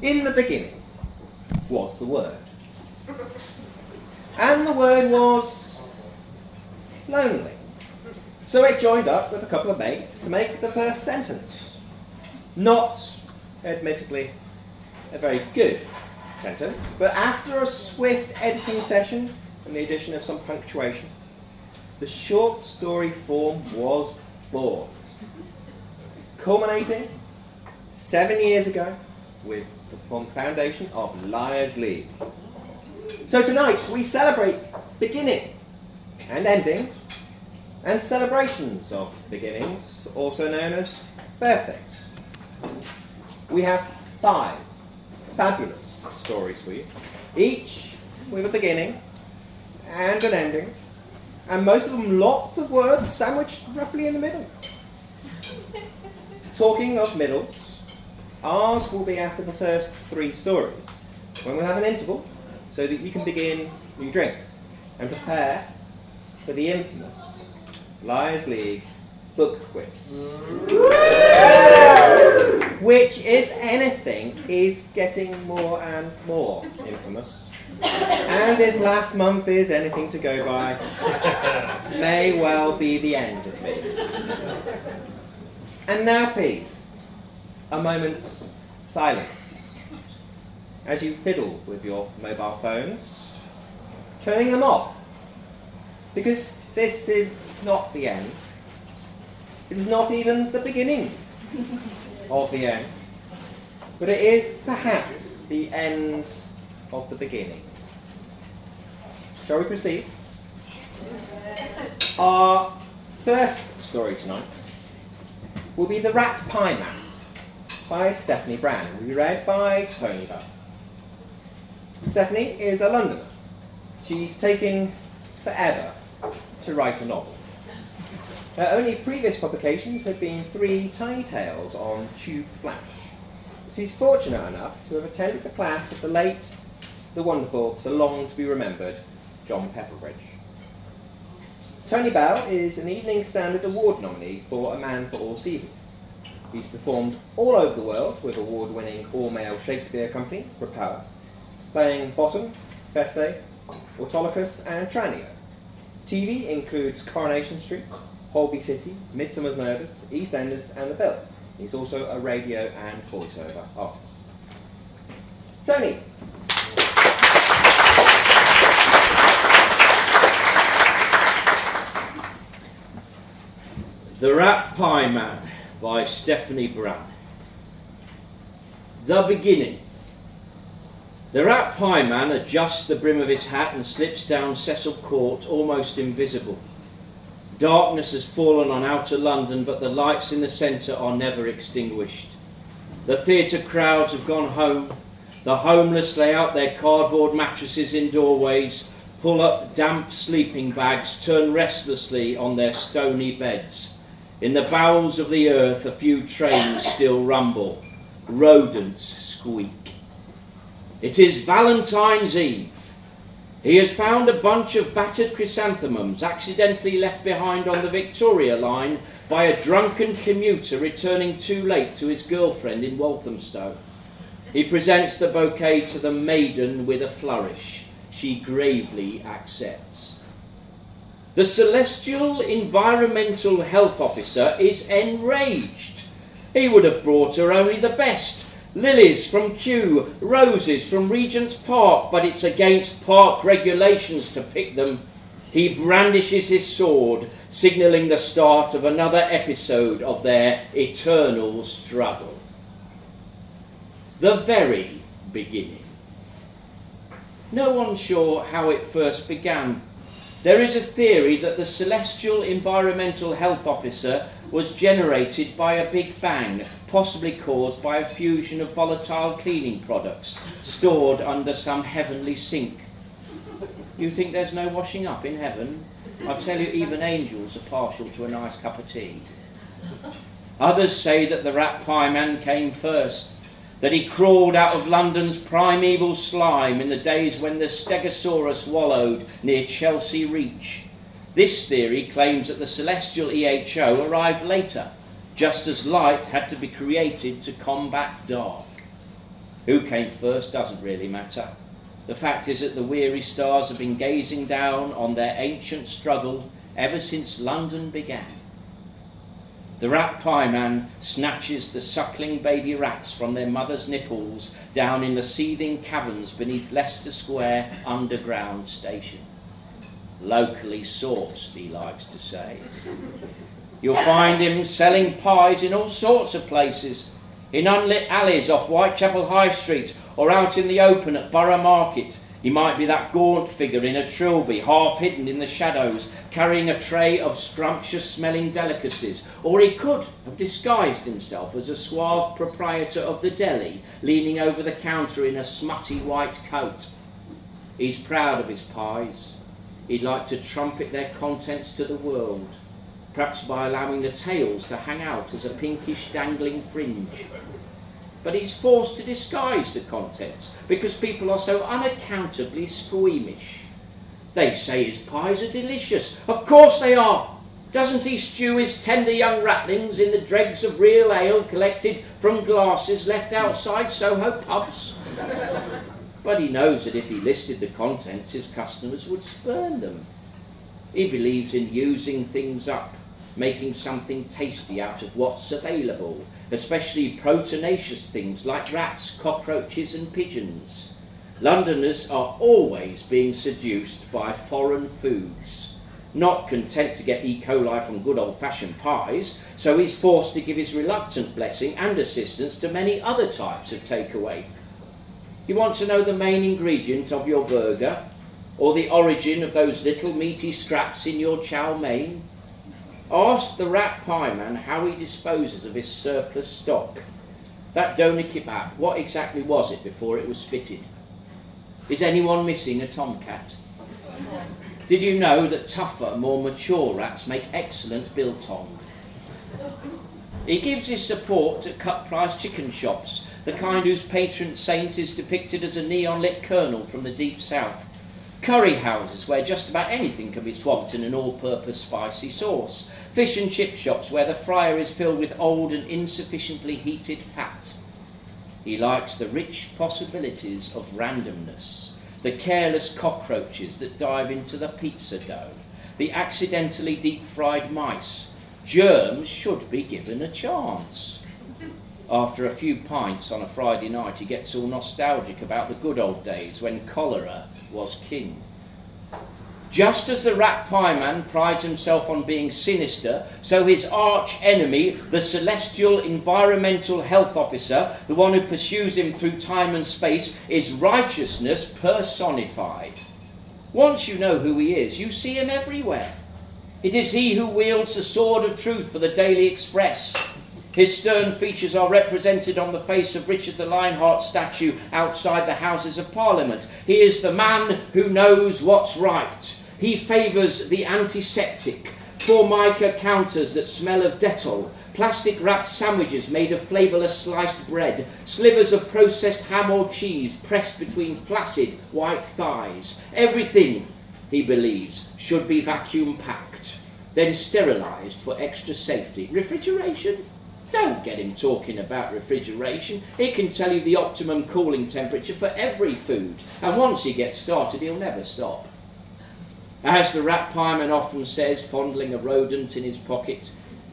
In the beginning was the Word. And the Word was lonely. So it joined up with a couple of mates to make the first sentence. Not, admittedly, a very good sentence, but after a swift editing session and the addition of some punctuation, the short story form was born. Culminating seven years ago with the foundation of Liars League. So tonight we celebrate beginnings and endings and celebrations of beginnings, also known as birthdays. We have five fabulous stories for you, each with a beginning and an ending, and most of them lots of words sandwiched roughly in the middle. Talking of middles, ours will be after the first three stories, when we'll have an interval so that you can begin your drinks and prepare for the infamous Liars League book quiz. Which, if anything, is getting more and more infamous. And if last month is anything to go by, may well be the end of me. And now, please, a moment's silence as you fiddle with your mobile phones, turning them off. Because this is not the end. It is not even the beginning of the end. But it is perhaps the end of the beginning. Shall we proceed? Our first story tonight will be The Rat Pie Man by Stephanie Brown, will be read by Tony Bell. Stephanie is a Londoner. She's taking forever to write a novel. Her only previous publications have been three tiny tales on Tube Flash. She's fortunate enough to have attended the class of the late, the wonderful, the long to be remembered John Pepperbridge. Tony Bell is an Evening Standard Award nominee for A Man for All Seasons. He's performed all over the world with award winning all male Shakespeare company, Propeller, playing Bottom, Feste, Autolycus, and Tranio. TV includes Coronation Street, Holby City, Midsomer Murders, EastEnders, and The Bill. He's also a radio and voiceover artist. Tony. The Rat Pie Man by Stephanie Brown. The beginning. The rat pie man adjusts the brim of his hat and slips down Cecil Court almost invisible. Darkness has fallen on outer London, but the lights in the centre are never extinguished. The theatre crowds have gone home. The homeless lay out their cardboard mattresses in doorways, pull up damp sleeping bags, turn restlessly on their stony beds. In the bowels of the earth, a few trains still rumble. Rodents squeak. It is Valentine's Eve. He has found a bunch of battered chrysanthemums accidentally left behind on the Victoria line by a drunken commuter returning too late to his girlfriend in Walthamstow. He presents the bouquet to the maiden with a flourish. She gravely accepts. The Celestial Environmental Health Officer is enraged. He would have brought her only the best lilies from Kew, roses from Regent's Park, but it's against park regulations to pick them. He brandishes his sword, signalling the start of another episode of their eternal struggle. The very beginning. No one's sure how it first began. There is a theory that the Celestial Environmental Health Officer was generated by a big bang, possibly caused by a fusion of volatile cleaning products stored under some heavenly sink. You think there's no washing up in heaven? I tell you, even angels are partial to a nice cup of tea. Others say that the rat pie man came first, that he crawled out of London's primeval slime in the days when the Stegosaurus wallowed near Chelsea Reach this theory claims that the celestial EHO arrived later, just as light had to be created to combat dark. Who came first doesn't really matter. The fact is that the weary stars have been gazing down on their ancient struggle ever since London began. The rat pie man snatches the suckling baby rats from their mother's nipples down in the seething caverns beneath Leicester Square underground station. Locally sourced, he likes to say. You'll find him selling pies in all sorts of places, in unlit alleys off Whitechapel High Street or out in the open at Borough Market. He might be that gaunt figure in a trilby, half hidden in the shadows, carrying a tray of scrumptious smelling delicacies. Or he could have disguised himself as a suave proprietor of the deli, leaning over the counter in a smutty white coat. He's proud of his pies. He'd like to trumpet their contents to the world perhaps by allowing the tails to hang out as a pinkish dangling fringe. But he's forced to disguise the contents because people are so unaccountably squeamish. They say his pies are delicious. Of course they are. Doesn't he stew his tender young ratlings in the dregs of real ale collected from glasses left outside Soho pubs? but he knows that if he listed the contents, his customers would spurn them. He believes in using things up making something tasty out of what's available, especially proteinaceous things like rats, cockroaches, and pigeons. Londoners are always being seduced by foreign foods. Not content to get E. coli from good old fashioned pies, so he's forced to give his reluctant blessing and assistance to many other types of takeaway. You want to know the main ingredient of your burger? Or the origin of those little meaty scraps in your chow mein? Ask the rat pie man how he disposes of his surplus stock. That doner kebab, what exactly was it before it was spitted? Is anyone missing a tomcat? Did you know that tougher, more mature rats make excellent biltong? He gives his support to cut price chicken shops, the kind whose patron saint is depicted as a neon lit colonel from the deep south curry houses where just about anything can be swamped in an all purpose spicy sauce, fish and chip shops where the fryer is filled with old and insufficiently heated fat. He likes the rich possibilities of randomness, the careless cockroaches that dive into the pizza dough, the accidentally deep fried mice. Germs should be given a chance. After a few pints on a Friday night, he gets all nostalgic about the good old days when cholera was king. Just as the rat pie man prides himself on being sinister, so his arch enemy, the celestial environmental health officer, the one who pursues him through time and space, is righteousness personified. Once you know who he is, you see him everywhere. It is he who wields the sword of truth for the Daily Express. His stern features are represented on the face of Richard the Lionheart statue outside the Houses of Parliament. He is the man who knows what's right. He favours the antiseptic, formica counters that smell of Dettol, plastic wrapped sandwiches made of flavourless sliced bread, slivers of processed ham or cheese pressed between flaccid white thighs. Everything, he believes, should be vacuum packed, then sterilised for extra safety. Refrigeration? Don't get him talking about refrigeration. He can tell you the optimum cooling temperature for every food, and once he gets started, he'll never stop. As the rat pieman often says, fondling a rodent in his pocket,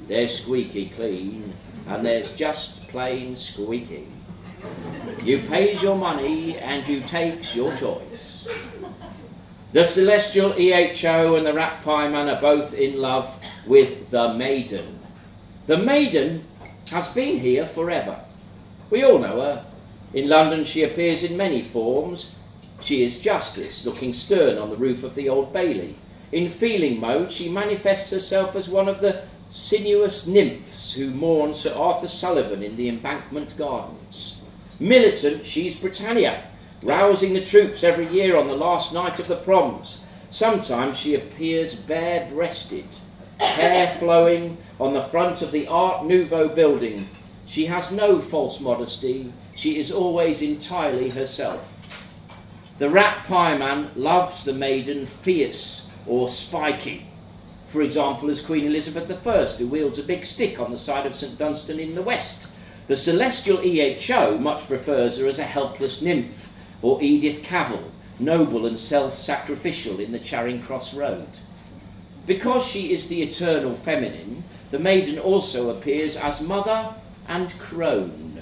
they're squeaky clean, and there's just plain squeaky. You pays your money, and you takes your choice. The celestial EHO and the rat pieman are both in love with the maiden. The maiden has been here forever. We all know her. In London, she appears in many forms. She is Justice, looking stern on the roof of the Old Bailey. In feeling mode, she manifests herself as one of the sinuous nymphs who mourn Sir Arthur Sullivan in the Embankment Gardens. Militant, she's Britannia, rousing the troops every year on the last night of the proms. Sometimes she appears bare breasted, hair flowing on the front of the Art Nouveau building. She has no false modesty, she is always entirely herself. The rat pie man loves the maiden fierce or spiky. For example, as Queen Elizabeth I, who wields a big stick on the side of St Dunstan in the west. The celestial EHO much prefers her as a helpless nymph, or Edith Cavell, noble and self sacrificial in the Charing Cross Road. Because she is the eternal feminine, the maiden also appears as mother and crone.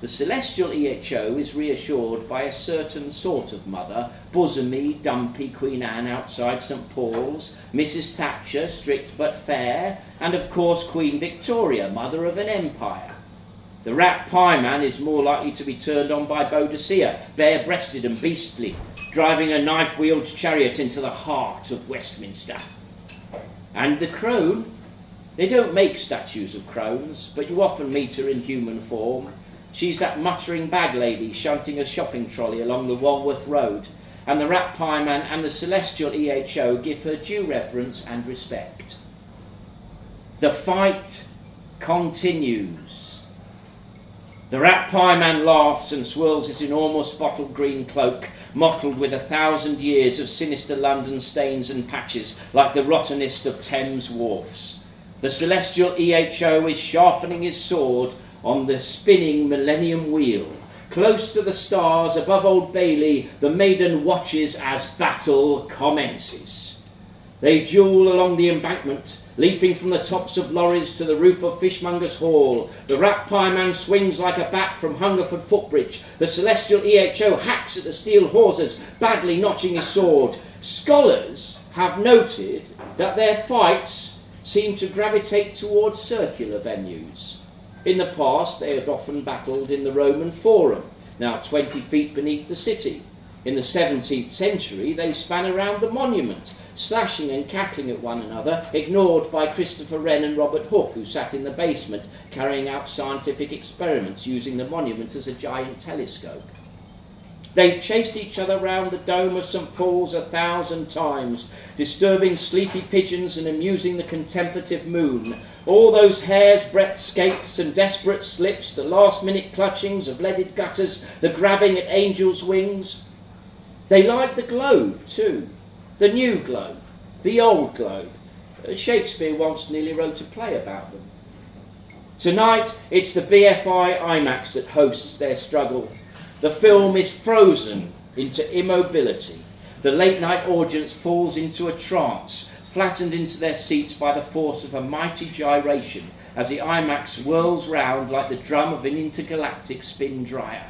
The celestial EHO is reassured by a certain sort of mother, bosomy, dumpy Queen Anne outside St Paul's, Mrs Thatcher, strict but fair, and of course Queen Victoria, mother of an empire. The rat pie man is more likely to be turned on by Boadicea, bare breasted and beastly, driving a knife wheeled chariot into the heart of Westminster. And the crone, they don't make statues of crones, but you often meet her in human form. She's that muttering bag lady shunting a shopping trolley along the Walworth Road, and the rat pie man and the celestial EHO give her due reverence and respect. The fight continues. The rat pie man laughs and swirls his enormous bottle green cloak, mottled with a thousand years of sinister London stains and patches, like the rottenest of Thames wharfs. The celestial EHO is sharpening his sword on the spinning millennium wheel. Close to the stars above Old Bailey, the maiden watches as battle commences. They duel along the embankment, leaping from the tops of lorries to the roof of Fishmonger's Hall. The rat pie man swings like a bat from Hungerford footbridge. The celestial EHO hacks at the steel hawsers, badly notching his sword. Scholars have noted that their fights seem to gravitate towards circular venues. In the past, they had often battled in the Roman Forum, now 20 feet beneath the city. In the 17th century, they span around the monument, slashing and cackling at one another, ignored by Christopher Wren and Robert Hooke, who sat in the basement carrying out scientific experiments using the monument as a giant telescope. They've chased each other round the dome of St Paul's a thousand times, disturbing sleepy pigeons and amusing the contemplative moon. All those hair's breadth scapes and desperate slips, the last minute clutchings of leaded gutters, the grabbing at angels' wings. They like the globe too, the new globe, the old globe. Uh, Shakespeare once nearly wrote a play about them. Tonight, it's the BFI IMAX that hosts their struggle the film is frozen into immobility. The late night audience falls into a trance, flattened into their seats by the force of a mighty gyration as the IMAX whirls round like the drum of an intergalactic spin dryer.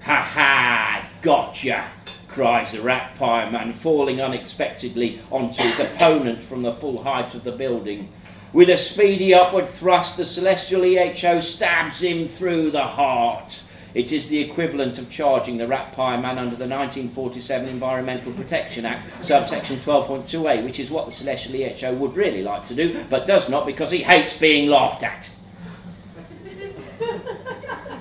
Ha ha! Gotcha! Cries the rat pie man, falling unexpectedly onto his opponent from the full height of the building. With a speedy upward thrust, the celestial EHO stabs him through the heart. It is the equivalent of charging the rat pie man under the 1947 Environmental Protection Act, subsection 12.2a, which is what the Celestial EHO would really like to do, but does not because he hates being laughed at.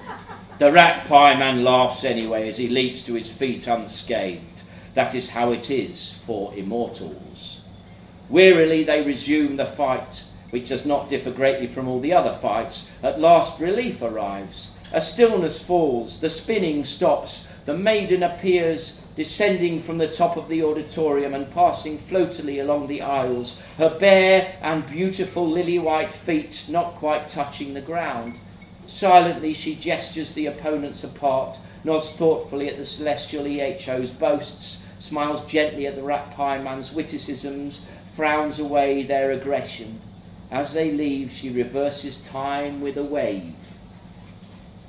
the rat pie man laughs anyway as he leaps to his feet unscathed. That is how it is for immortals. Wearily they resume the fight, which does not differ greatly from all the other fights. At last relief arrives. A stillness falls, the spinning stops, the maiden appears, descending from the top of the auditorium and passing floatily along the aisles, her bare and beautiful lily white feet not quite touching the ground. Silently she gestures the opponents apart, nods thoughtfully at the celestial EHO's boasts, smiles gently at the rat pie man's witticisms, frowns away their aggression. As they leave, she reverses time with a wave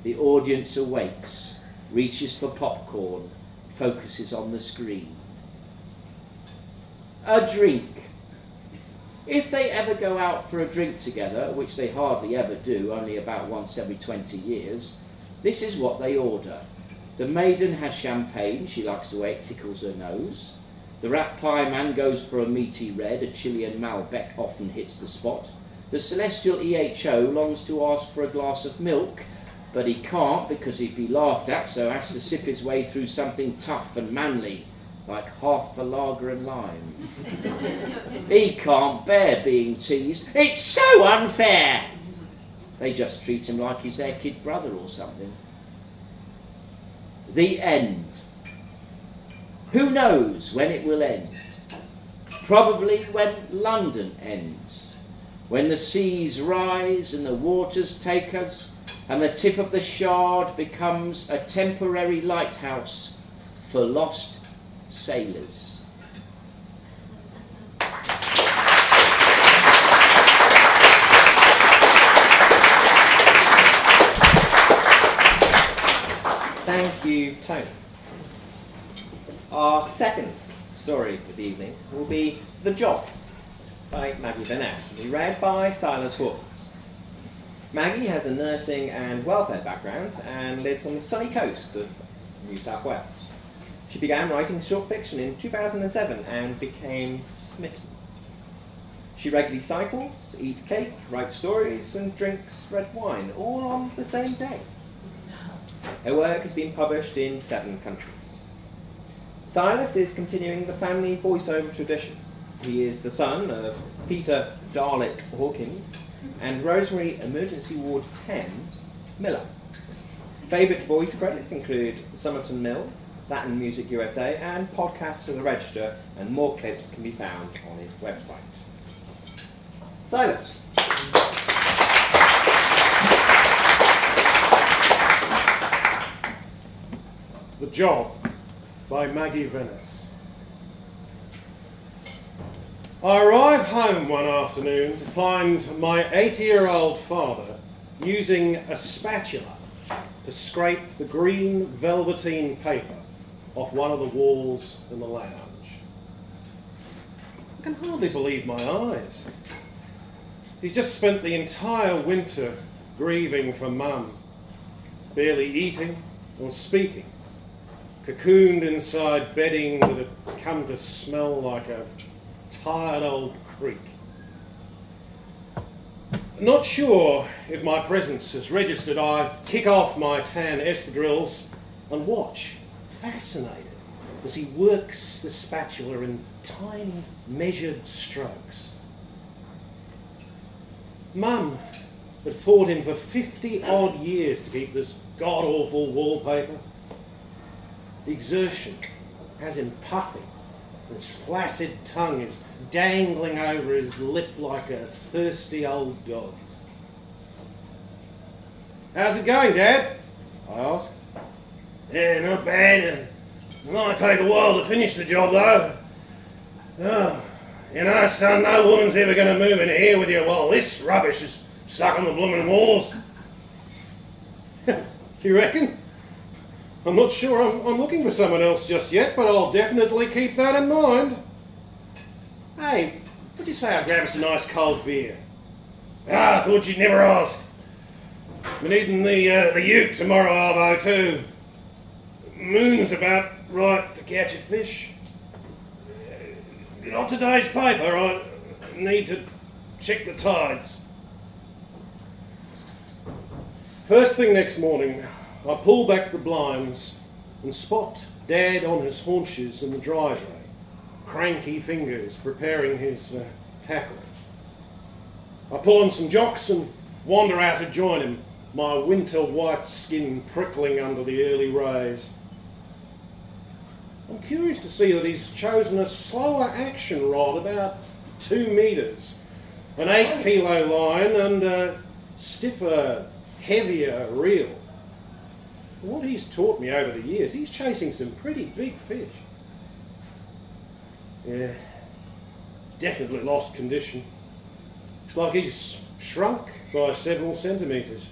the audience awakes, reaches for popcorn, focuses on the screen. A drink. If they ever go out for a drink together, which they hardly ever do, only about once every 20 years, this is what they order. The maiden has champagne, she likes the way it tickles her nose. The rat pie man goes for a meaty red, a Chilean Malbec often hits the spot. The celestial EHO longs to ask for a glass of milk, but he can't because he'd be laughed at, so has to sip his way through something tough and manly, like half a lager and lime. he can't bear being teased. It's so unfair! They just treat him like he's their kid brother or something. The end. Who knows when it will end? Probably when London ends. When the seas rise and the waters take us and the tip of the shard becomes a temporary lighthouse for lost sailors. Thank you, Tony. Our second story of the evening will be The Job by Maggie Veness, be read by Silas Hawkins. Maggie has a nursing and welfare background and lives on the sunny coast of New South Wales. She began writing short fiction in 2007 and became smitten. She regularly cycles, eats cake, writes stories, and drinks red wine, all on the same day. Her work has been published in seven countries. Silas is continuing the family voiceover tradition. He is the son of Peter Dalek Hawkins and Rosemary Emergency Ward 10 Miller. Favourite voice credits include Somerton Mill, Latin Music USA, and podcasts for the Register, and more clips can be found on his website. Silas. The Job by Maggie Veness. I arrive home one afternoon to find my 80 year old father using a spatula to scrape the green velveteen paper off one of the walls in the lounge. I can hardly believe my eyes. He's just spent the entire winter grieving for mum, barely eating or speaking cocooned inside bedding that had come to smell like a tired old creek. Not sure if my presence has registered, I kick off my tan espadrilles and watch, fascinated, as he works the spatula in tiny, measured strokes. Mum had fought him for 50 odd years to keep this god awful wallpaper the exertion has him puffing. His flaccid tongue is dangling over his lip like a thirsty old dog's. How's it going, Dad? I ask. Yeah, not bad. It might take a while to finish the job, though. Oh, you know, son, no woman's ever going to move in here with you while this rubbish is stuck on the blooming walls. Do you reckon? I'm not sure I'm, I'm looking for someone else just yet, but I'll definitely keep that in mind. Hey, what'd you say I grab us a nice cold beer? Ah, I thought you'd never ask. We're needing the, uh, the ute tomorrow, Arvo, too. Moon's about right to catch a fish. Uh, on today's paper, I need to check the tides. First thing next morning, I pull back the blinds and spot Dad on his haunches in the driveway, cranky fingers preparing his uh, tackle. I pull on some jocks and wander out to join him, my winter white skin prickling under the early rays. I'm curious to see that he's chosen a slower action rod, about two metres, an eight kilo line, and a stiffer, heavier reel what he's taught me over the years, he's chasing some pretty big fish. Yeah, he's definitely lost condition. Looks like he's shrunk by several centimetres.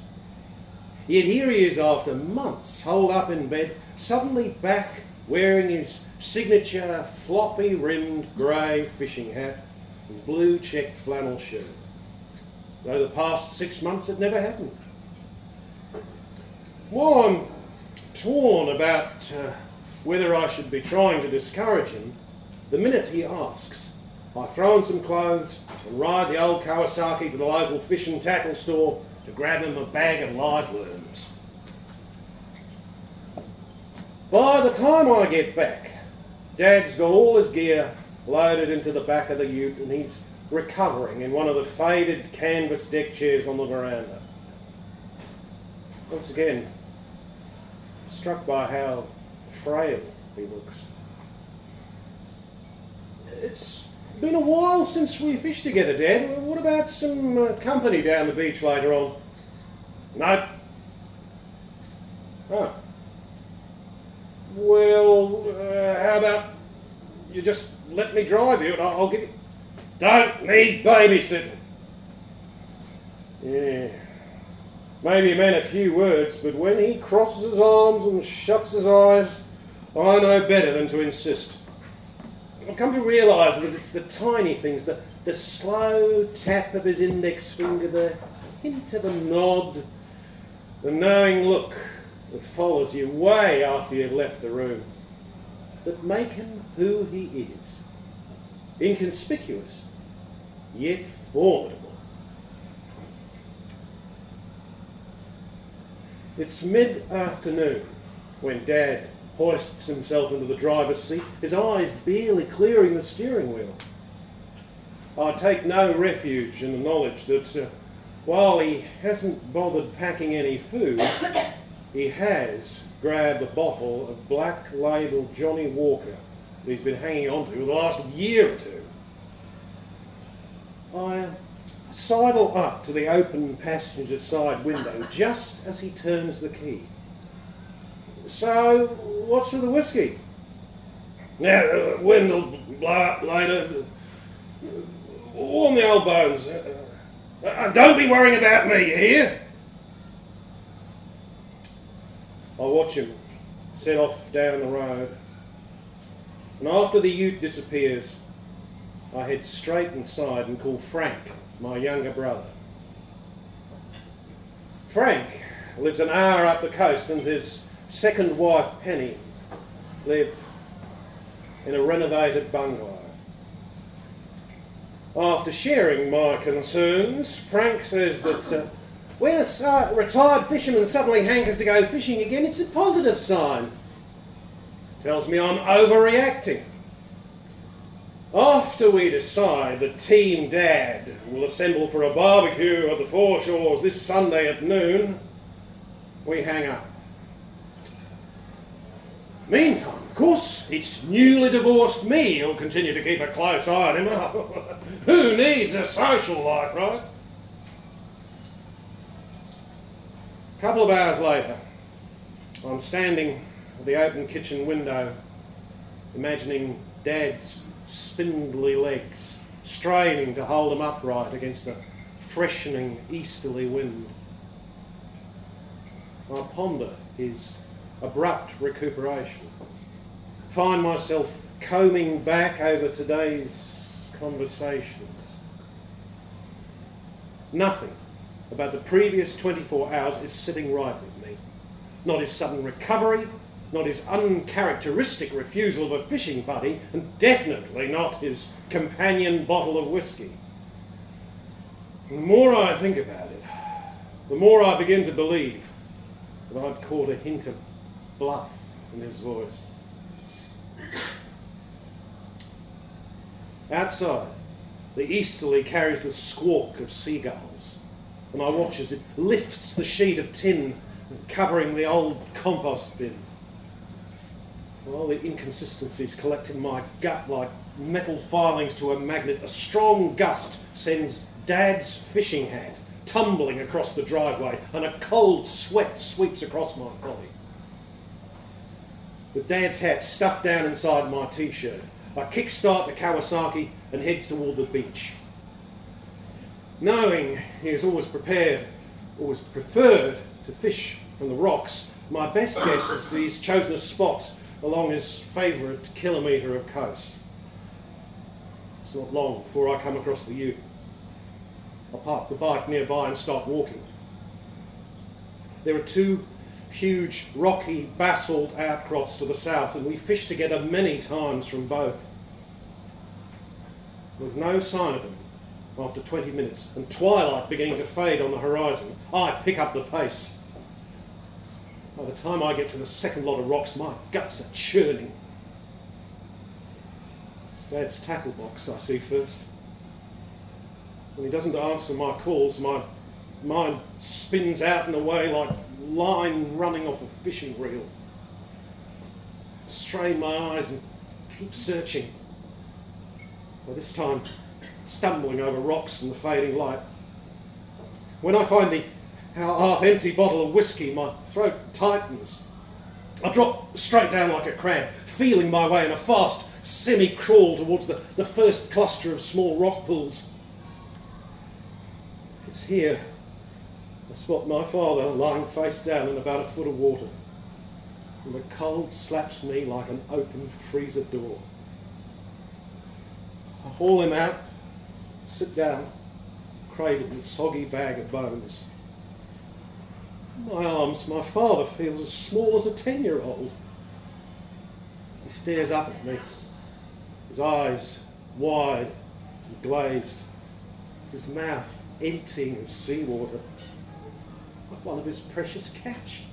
Yet here he is after months, holed up in bed, suddenly back wearing his signature floppy rimmed grey fishing hat and blue check flannel shirt. Though the past six months had never happened. While I'm torn about uh, whether I should be trying to discourage him, the minute he asks, I throw on some clothes and ride the old Kawasaki to the local fish and tackle store to grab him a bag of live worms. By the time I get back, Dad's got all his gear loaded into the back of the ute and he's recovering in one of the faded canvas deck chairs on the veranda. Once again, struck by how frail he looks. It's been a while since we fished together, Dad. What about some uh, company down the beach later on? Nope, Oh. Well, uh, how about you just let me drive you and I'll, I'll give you. Don't need babysitting. Yeah. Maybe he meant a few words, but when he crosses his arms and shuts his eyes, I know better than to insist. I've come to realise that it's the tiny things, the, the slow tap of his index finger, the hint of a nod, the knowing look that follows you way after you've left the room, that make him who he is. Inconspicuous, yet formidable. It's mid afternoon when Dad hoists himself into the driver's seat, his eyes barely clearing the steering wheel. I take no refuge in the knowledge that uh, while he hasn't bothered packing any food, he has grabbed a bottle of black label Johnnie Walker that he's been hanging on to for the last year or two. I sidle up to the open passenger side window just as he turns the key. So, what's with the whiskey? Now, uh, Wendell, blow up later. Warm the old bones. Uh, uh, don't be worrying about me, you I watch him set off down the road. And after the ute disappears, I head straight inside and call Frank, my younger brother. Frank lives an hour up the coast and his second wife, Penny, live in a renovated bungalow. After sharing my concerns, Frank says that uh, when a si- retired fisherman suddenly hankers to go fishing again, it's a positive sign. Tells me I'm overreacting. After we decide that Team Dad will assemble for a barbecue at the foreshores this Sunday at noon, we hang up. Meantime, of course, it's newly divorced me who'll continue to keep a close eye on him. Who needs a social life, right? Couple of hours later, I'm standing at the open kitchen window, imagining Dad's spindly legs straining to hold him upright against a freshening easterly wind. I ponder his abrupt recuperation. Find myself combing back over today's conversations. Nothing about the previous 24 hours is sitting right with me. Not his sudden recovery, not his uncharacteristic refusal of a fishing buddy, and definitely not his companion bottle of whisky. And the more I think about it, the more I begin to believe that I'd caught a hint of bluff in his voice. Outside, the easterly carries the squawk of seagulls, and I watch as it lifts the sheet of tin covering the old compost bin. While the inconsistencies collect in my gut like metal filings to a magnet, a strong gust sends Dad's fishing hat tumbling across the driveway, and a cold sweat sweeps across my body. With Dad's hat stuffed down inside my t shirt, I kickstart the Kawasaki and head toward the beach. Knowing he is always prepared, always preferred to fish from the rocks, my best guess is that he's chosen a spot along his favourite kilometre of coast. It's not long before I come across the ute. I park the bike nearby and start walking. There are two huge rocky basalt outcrops to the south, and we fished together many times from both. There was no sign of them after 20 minutes, and twilight beginning to fade on the horizon. I pick up the pace. By the time I get to the second lot of rocks, my guts are churning. It's Dad's tackle box I see first. When he doesn't answer my calls, my mind spins out and away like line running off a fishing reel. Strain my eyes and keep searching. By this time, stumbling over rocks in the fading light. When I find the half empty bottle of whiskey, my throat tightens. I drop straight down like a crab, feeling my way in a fast semi crawl towards the, the first cluster of small rock pools. It's here. I spot my father lying face down in about a foot of water, and the cold slaps me like an open freezer door. I haul him out, sit down, cradle the soggy bag of bones. My arms, my father feels as small as a ten year old. He stares up at me, his eyes wide and glazed, his mouth emptying of seawater, like one of his precious catch.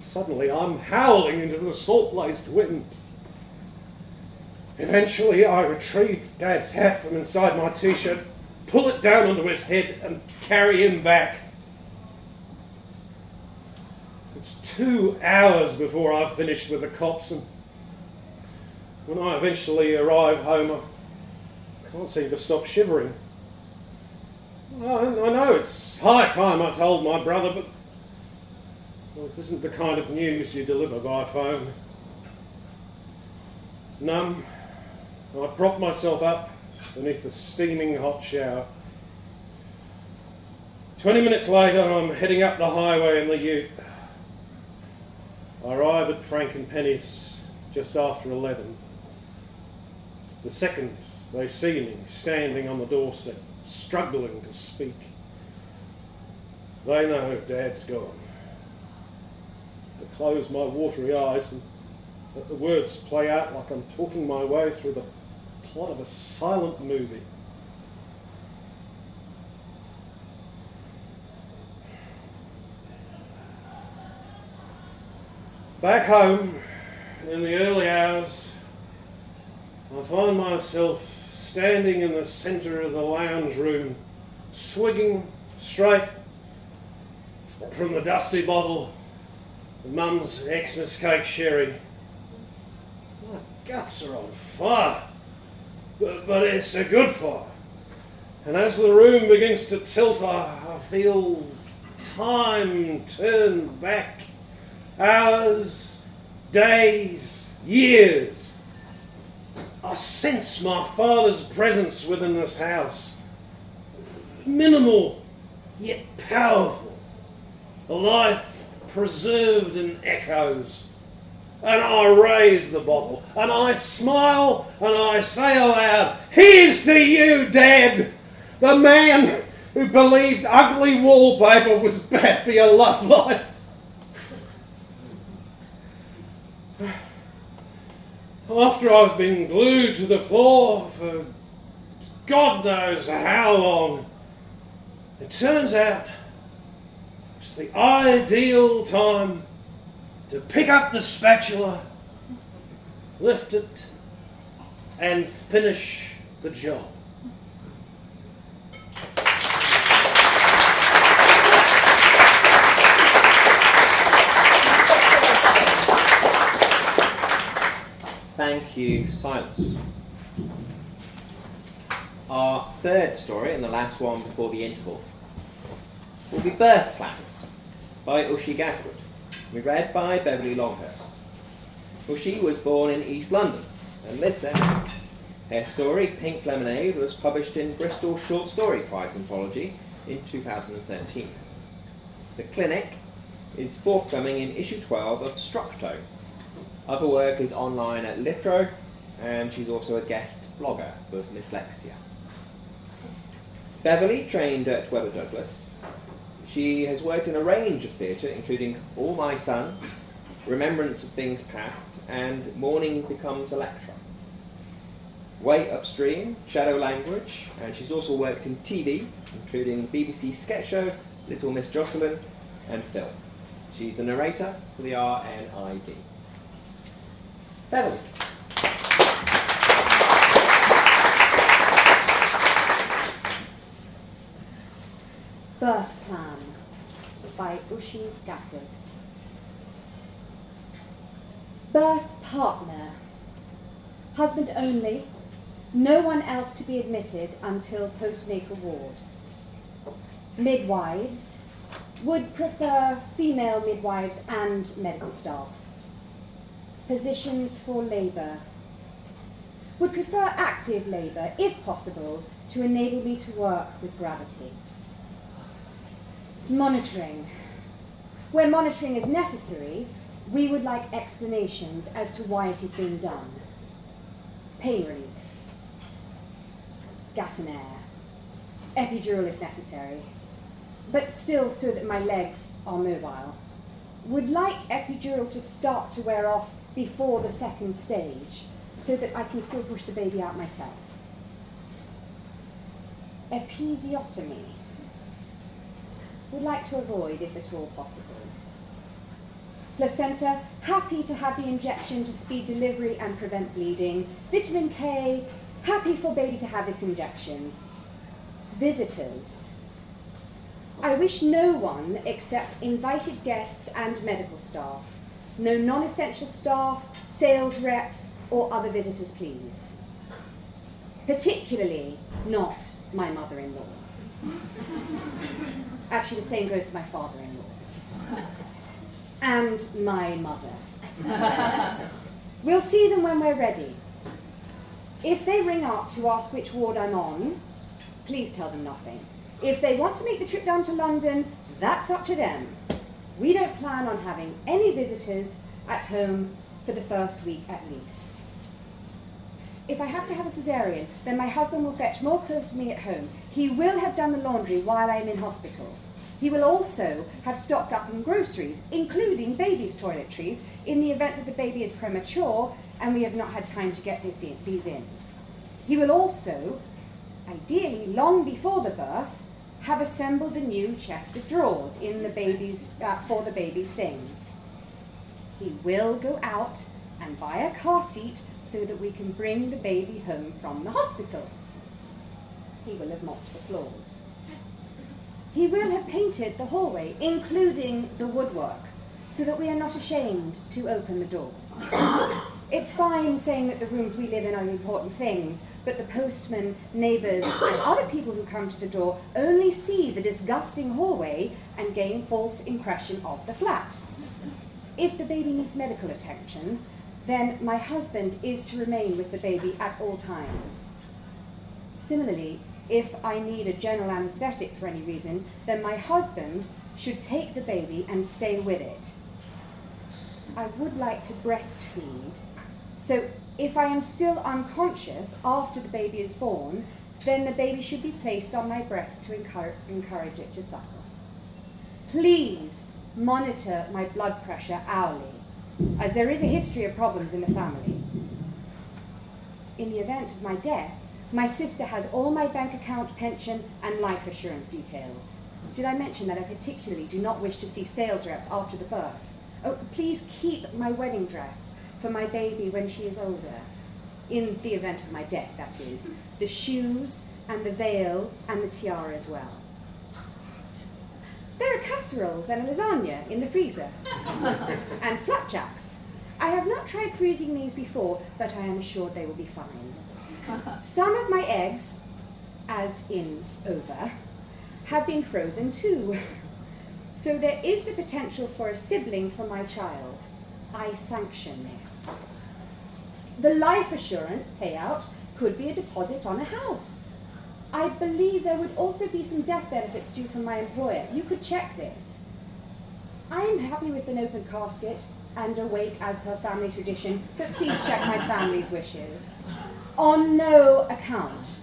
Suddenly I'm howling into the salt laced wind. Eventually, I retrieve Dad's hat from inside my t shirt, pull it down onto his head, and carry him back. It's two hours before I've finished with the cops, and when I eventually arrive home, I can't seem to stop shivering. I, know it's high time I told my brother, but well, this isn't the kind of news you deliver by phone. Numb, I prop myself up beneath the steaming hot shower. Twenty minutes later, I'm heading up the highway in the ute. I arrive at Frank and Penny's just after 11. The second they see me standing on the doorstep, struggling to speak, they know Dad's gone. I close my watery eyes and let the words play out like I'm talking my way through the plot of a silent movie. Back home, in the early hours, I find myself standing in the centre of the lounge room, swigging straight from the dusty bottle of Mum's Xmas cake sherry. My guts are on fire, but, but it's a good fire. And as the room begins to tilt, I, I feel time turn back hours, days, years. I sense my father's presence within this house. Minimal, yet powerful. A life preserved in echoes. And I raise the bottle, and I smile, and I say aloud, Here's to you, Dad, the man who believed ugly wallpaper was bad for your love life. After I've been glued to the floor for God knows how long, it turns out it's the ideal time to pick up the spatula, lift it, and finish the job. Thank you, Silas. Our third story, and the last one before the interval, will be Birth Plans by Ushi Gackwood, we read by Beverly Longhurst. Well, she was born in East London and lives there. Her story, Pink Lemonade, was published in Bristol Short Story Prize Anthology in 2013. The Clinic is forthcoming in issue 12 of Structo, other work is online at Litro, and she's also a guest blogger for Dyslexia. Beverly trained at Webber Douglas. She has worked in a range of theatre, including All My Sons, Remembrance of Things Past, and Mourning Becomes Electra. Way Upstream, Shadow Language, and she's also worked in TV, including BBC sketch show Little Miss Jocelyn and film. She's the narrator for the RNID. Beverly. Birth Plan by Ushi Gafford. Birth partner. Husband only. No one else to be admitted until postnatal ward. midwives, would prefer female midwives and medical staff. Positions for labour. Would prefer active labour, if possible, to enable me to work with gravity. Monitoring. Where monitoring is necessary, we would like explanations as to why it is being done. Pain relief. Gas and air. Epidural if necessary. But still so that my legs are mobile. Would like epidural to start to wear off before the second stage so that I can still push the baby out myself. Episiotomy. Would like to avoid if at all possible. Placenta, happy to have the injection to speed delivery and prevent bleeding. Vitamin K, happy for baby to have this injection. Visitors. I wish no one except invited guests and medical staff. No non essential staff, sales reps, or other visitors, please. Particularly not my mother in law. Actually, the same goes for my father in law. And my mother. we'll see them when we're ready. If they ring up to ask which ward I'm on, please tell them nothing. If they want to make the trip down to London, that's up to them. We don't plan on having any visitors at home for the first week at least. If I have to have a cesarean, then my husband will fetch more clothes to me at home. He will have done the laundry while I am in hospital. He will also have stocked up on groceries, including baby's toiletries, in the event that the baby is premature and we have not had time to get in, these in. He will also, ideally long before the birth, have assembled the new chest of drawers in the baby's, uh, for the baby's things. He will go out and buy a car seat so that we can bring the baby home from the hospital. He will have mopped the floors. He will have painted the hallway, including the woodwork, so that we are not ashamed to open the door. it's fine saying that the rooms we live in are important things, but the postman, neighbours, and other people who come to the door only see the disgusting hallway and gain false impression of the flat. If the baby needs medical attention, then my husband is to remain with the baby at all times. Similarly, if I need a general anaesthetic for any reason, then my husband should take the baby and stay with it. I would like to breastfeed, so if I am still unconscious after the baby is born, then the baby should be placed on my breast to encourage, it to suckle. Please monitor my blood pressure hourly as there is a history of problems in the family. In the event of my death, my sister has all my bank account, pension, and life assurance details. Did I mention that I particularly do not wish to see sales reps after the birth? Oh, please keep my wedding dress for my baby when she is older. In the event of my death, that is. The shoes and the veil and the tiara as well. There are casseroles and a lasagna in the freezer. and flapjacks. I have not tried freezing these before, but I am assured they will be fine. Some of my eggs, as in over, have been frozen too. So there is the potential for a sibling for my child. I sanction this. The life assurance payout could be a deposit on a house. I believe there would also be some death benefits due from my employer. You could check this. I am happy with an open casket and a wake as per family tradition, but please check my family's wishes. On no account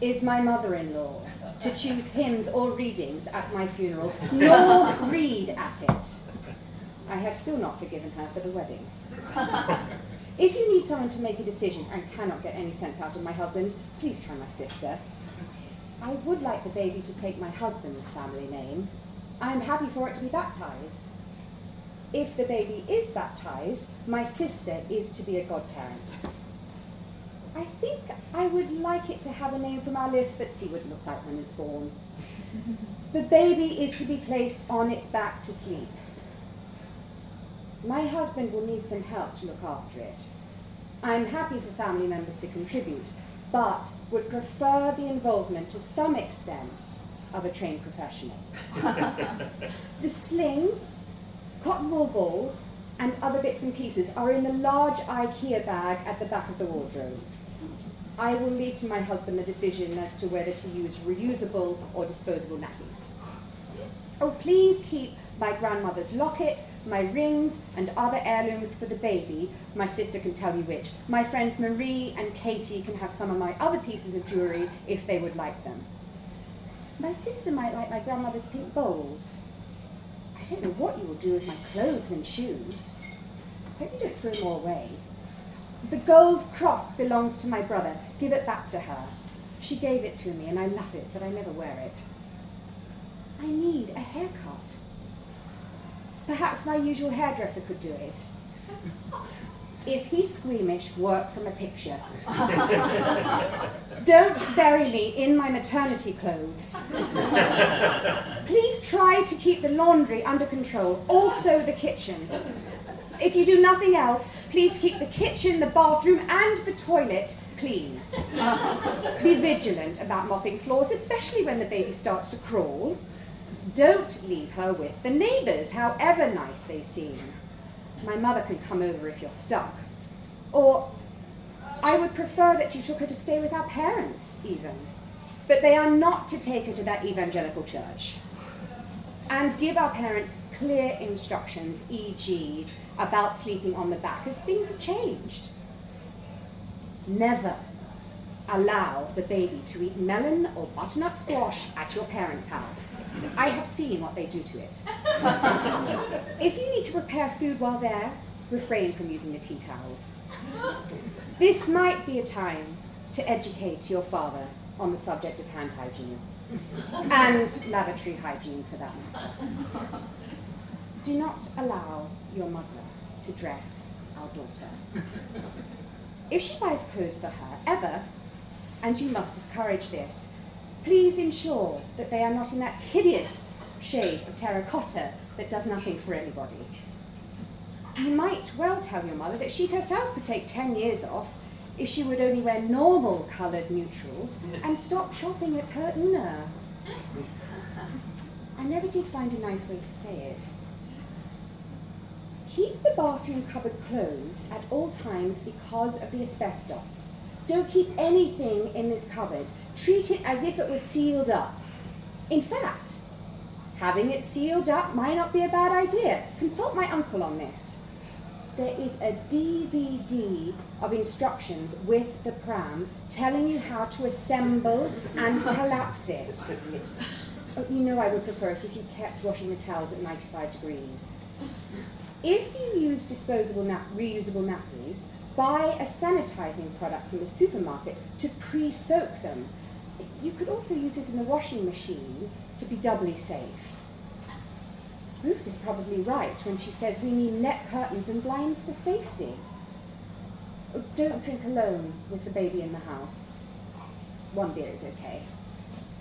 is my mother in law to choose hymns or readings at my funeral, nor read at it. I have still not forgiven her for the wedding. if you need someone to make a decision and cannot get any sense out of my husband, please try my sister. I would like the baby to take my husband's family name. I am happy for it to be baptized. If the baby is baptized, my sister is to be a godparent. I think I would like it to have a name from our list, but see what it looks like when it's born. the baby is to be placed on its back to sleep. My husband will need some help to look after it. I'm happy for family members to contribute, but would prefer the involvement to some extent of a trained professional. the sling, cotton wool balls, and other bits and pieces are in the large IKEA bag at the back of the wardrobe. I will leave to my husband the decision as to whether to use reusable or disposable nappies. Oh, please keep my grandmother's locket, my rings, and other heirlooms for the baby. My sister can tell you which. My friends Marie and Katie can have some of my other pieces of jewellery if they would like them. My sister might like my grandmother's pink bowls. I don't know what you will do with my clothes and shoes. I hope you don't throw them all away. The gold cross belongs to my brother. Give it back to her. She gave it to me and I love it, but I never wear it. I need a haircut. Perhaps my usual hairdresser could do it. If he's squeamish, work from a picture. Don't bury me in my maternity clothes. Please try to keep the laundry under control, also the kitchen. If you do nothing else, please keep the kitchen, the bathroom, and the toilet clean. Be vigilant about mopping floors, especially when the baby starts to crawl. Don't leave her with the neighbours, however nice they seem. My mother can come over if you're stuck. Or I would prefer that you took her to stay with our parents, even. But they are not to take her to that evangelical church. And give our parents clear instructions, e.g., about sleeping on the back, as things have changed. Never allow the baby to eat melon or butternut squash at your parents' house. I have seen what they do to it. if you need to prepare food while there, refrain from using the tea towels. This might be a time to educate your father on the subject of hand hygiene and lavatory hygiene for that matter. Do not allow your mother to dress our daughter. If she buys clothes for her, ever, and you must discourage this. Please ensure that they are not in that hideous shade of terracotta that does nothing for anybody. You might well tell your mother that she herself could take 10 years off if she would only wear normal coloured neutrals and stop shopping at Per I never did find a nice way to say it. Keep the bathroom cupboard closed at all times because of the asbestos. Don't keep anything in this cupboard. Treat it as if it was sealed up. In fact, having it sealed up might not be a bad idea. Consult my uncle on this. There is a DVD of instructions with the pram telling you how to assemble and collapse it. Oh, you know I would prefer it if you kept washing the towels at 95 degrees. If you use disposable nap- reusable nappies, buy a sanitizing product from the supermarket to pre-soak them. You could also use this in the washing machine to be doubly safe. Ruth is probably right when she says we need net curtains and blinds for safety. Oh, don't drink alone with the baby in the house. One beer is okay.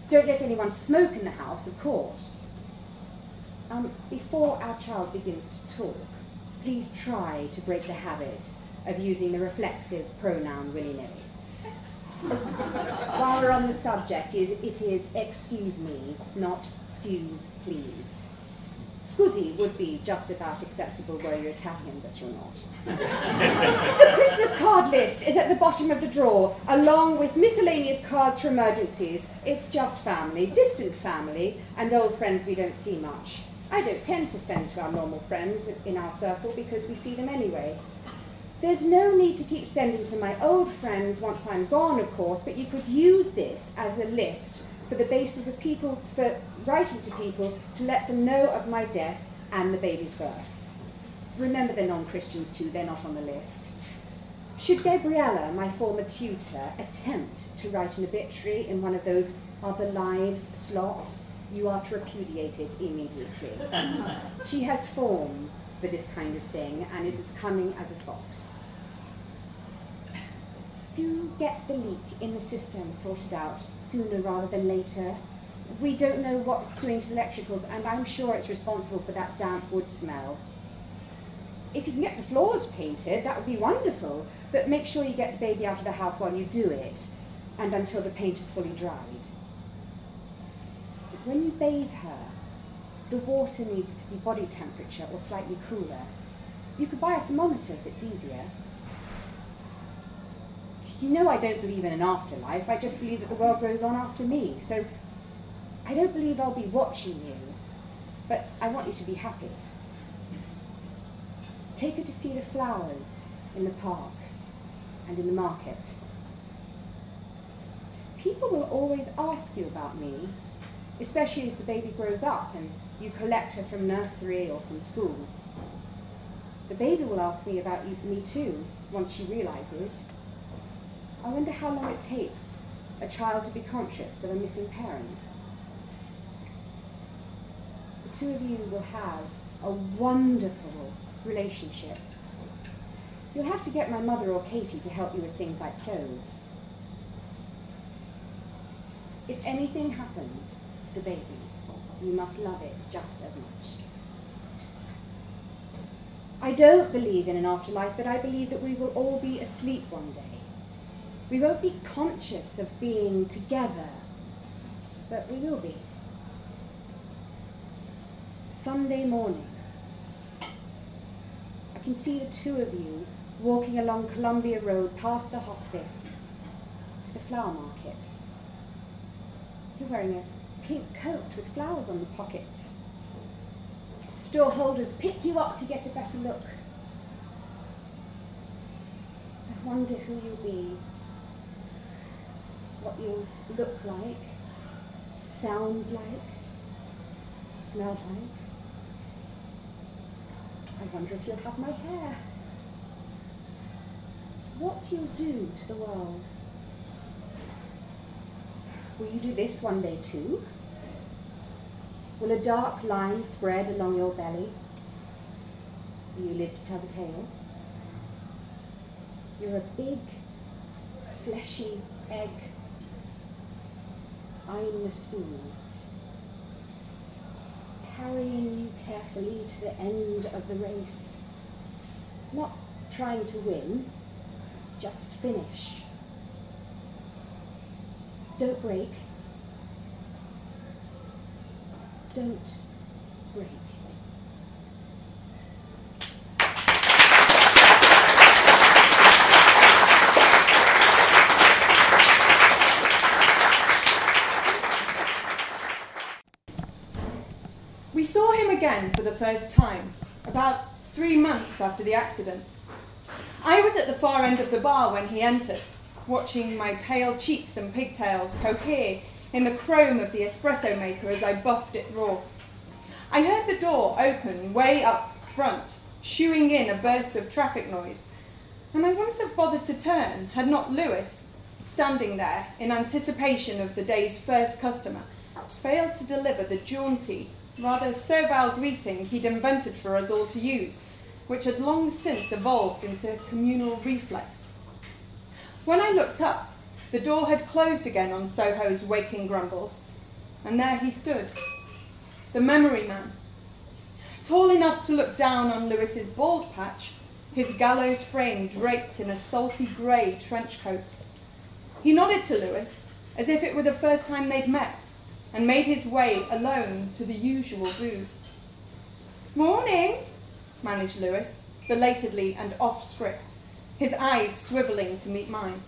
Don't let anyone smoke in the house, of course. Um, before our child begins to talk, please try to break the habit of using the reflexive pronoun willy-nilly. While we're on the subject, is it is excuse me, not excuse please. Scusi would be just about acceptable were you Italian, but you're not. the Christmas card list is at the bottom of the drawer, along with miscellaneous cards for emergencies. It's just family, distant family, and old friends we don't see much. I don't tend to send to our normal friends in our circle because we see them anyway. There's no need to keep sending to my old friends once I'm gone, of course, but you could use this as a list for the basis of people, for writing to people to let them know of my death and the baby's birth. Remember they're non Christians too, they're not on the list. Should Gabriella, my former tutor, attempt to write an obituary in one of those other lives slots, you are to repudiate it immediately. she has form for this kind of thing and is as cunning as a fox. Do get the leak in the system sorted out sooner rather than later. We don't know what it's doing to the electricals, and I'm sure it's responsible for that damp wood smell. If you can get the floors painted, that would be wonderful, but make sure you get the baby out of the house while you do it, and until the paint is fully dried. When you bathe her, the water needs to be body temperature or slightly cooler. You could buy a thermometer if it's easier. You know I don't believe in an afterlife, I just believe that the world goes on after me. So I don't believe I'll be watching you, but I want you to be happy. Take her to see the flowers in the park and in the market. People will always ask you about me, especially as the baby grows up and you collect her from nursery or from school. The baby will ask me about me too once she realizes. I wonder how long it takes a child to be conscious of a missing parent. The two of you will have a wonderful relationship. You'll have to get my mother or Katie to help you with things like clothes. If anything happens the baby, you must love it just as much. I don't believe in an afterlife, but I believe that we will all be asleep one day. We won't be conscious of being together, but we will be. Sunday morning, I can see the two of you walking along Columbia Road past the hospice to the flower market. You're wearing a pink coat with flowers on the pockets. Store holders pick you up to get a better look. I wonder who you'll be, what you'll look like, sound like, smell like. I wonder if you'll have my hair. What you'll do to the world. Will you do this one day too? Will a dark line spread along your belly? Will you live to tell the tale? You're a big, fleshy egg. I'm the spoon, carrying you carefully to the end of the race. Not trying to win, just finish. Don't break. Don't break. We saw him again for the first time, about three months after the accident. I was at the far end of the bar when he entered, watching my pale cheeks and pigtails cohere in the chrome of the espresso maker as I buffed it raw. I heard the door open way up front, shooing in a burst of traffic noise, and I wouldn't have bothered to turn had not Lewis, standing there in anticipation of the day's first customer, failed to deliver the jaunty, rather servile greeting he'd invented for us all to use, which had long since evolved into communal reflex. When I looked up, the door had closed again on Soho's waking grumbles, and there he stood, the memory man, tall enough to look down on Lewis's bald patch, his gallows frame draped in a salty grey trench coat. He nodded to Lewis as if it were the first time they'd met, and made his way alone to the usual booth. Morning, managed Lewis, belatedly and off script, his eyes swivelling to meet mine.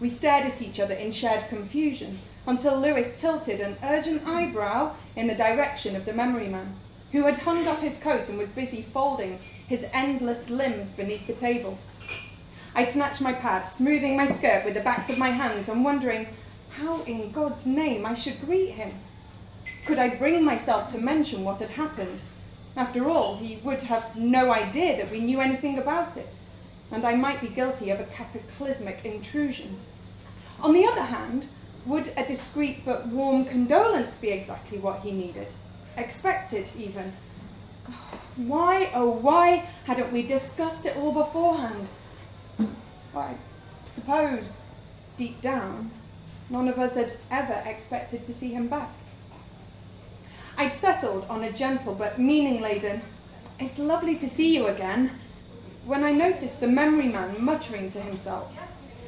We stared at each other in shared confusion until Lewis tilted an urgent eyebrow in the direction of the memory man, who had hung up his coat and was busy folding his endless limbs beneath the table. I snatched my pad, smoothing my skirt with the backs of my hands and wondering how in God's name I should greet him. Could I bring myself to mention what had happened? After all, he would have no idea that we knew anything about it, and I might be guilty of a cataclysmic intrusion. On the other hand, would a discreet but warm condolence be exactly what he needed? Expected, even? Why, oh, why hadn't we discussed it all beforehand? I suppose, deep down, none of us had ever expected to see him back. I'd settled on a gentle but meaning laden, It's lovely to see you again, when I noticed the memory man muttering to himself,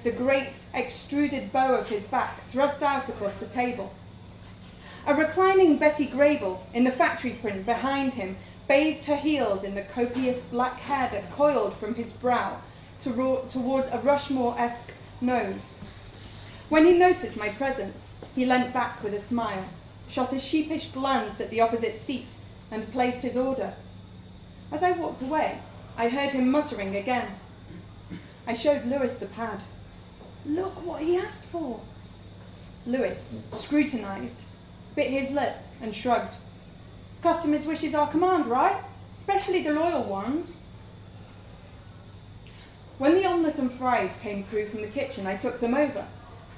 the great extruded bow of his back thrust out across the table. A reclining Betty Grable in the factory print behind him bathed her heels in the copious black hair that coiled from his brow to ro- towards a Rushmore esque nose. When he noticed my presence, he leant back with a smile, shot a sheepish glance at the opposite seat, and placed his order. As I walked away, I heard him muttering again. I showed Lewis the pad. Look what he asked for. Lewis scrutinized, bit his lip, and shrugged. Customers' wishes are command, right? Especially the loyal ones. When the omelette and fries came through from the kitchen, I took them over,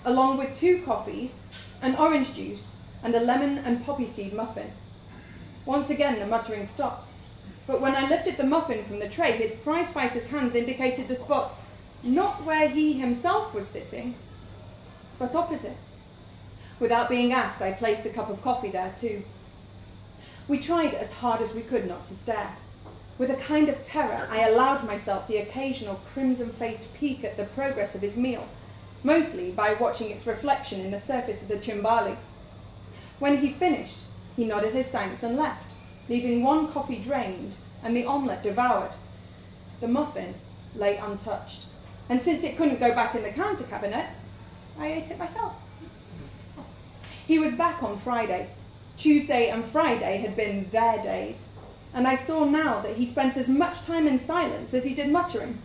along with two coffees, an orange juice, and a lemon and poppy seed muffin. Once again, the muttering stopped. But when I lifted the muffin from the tray, his prizefighter's hands indicated the spot not where he himself was sitting, but opposite. Without being asked, I placed a cup of coffee there too. We tried as hard as we could not to stare. With a kind of terror, I allowed myself the occasional crimson faced peek at the progress of his meal, mostly by watching its reflection in the surface of the Cimbali. When he finished, he nodded his thanks and left, leaving one coffee drained and the omelette devoured. The muffin lay untouched, and since it couldn't go back in the counter cabinet, I ate it myself. He was back on Friday. Tuesday and Friday had been their days, and I saw now that he spent as much time in silence as he did muttering,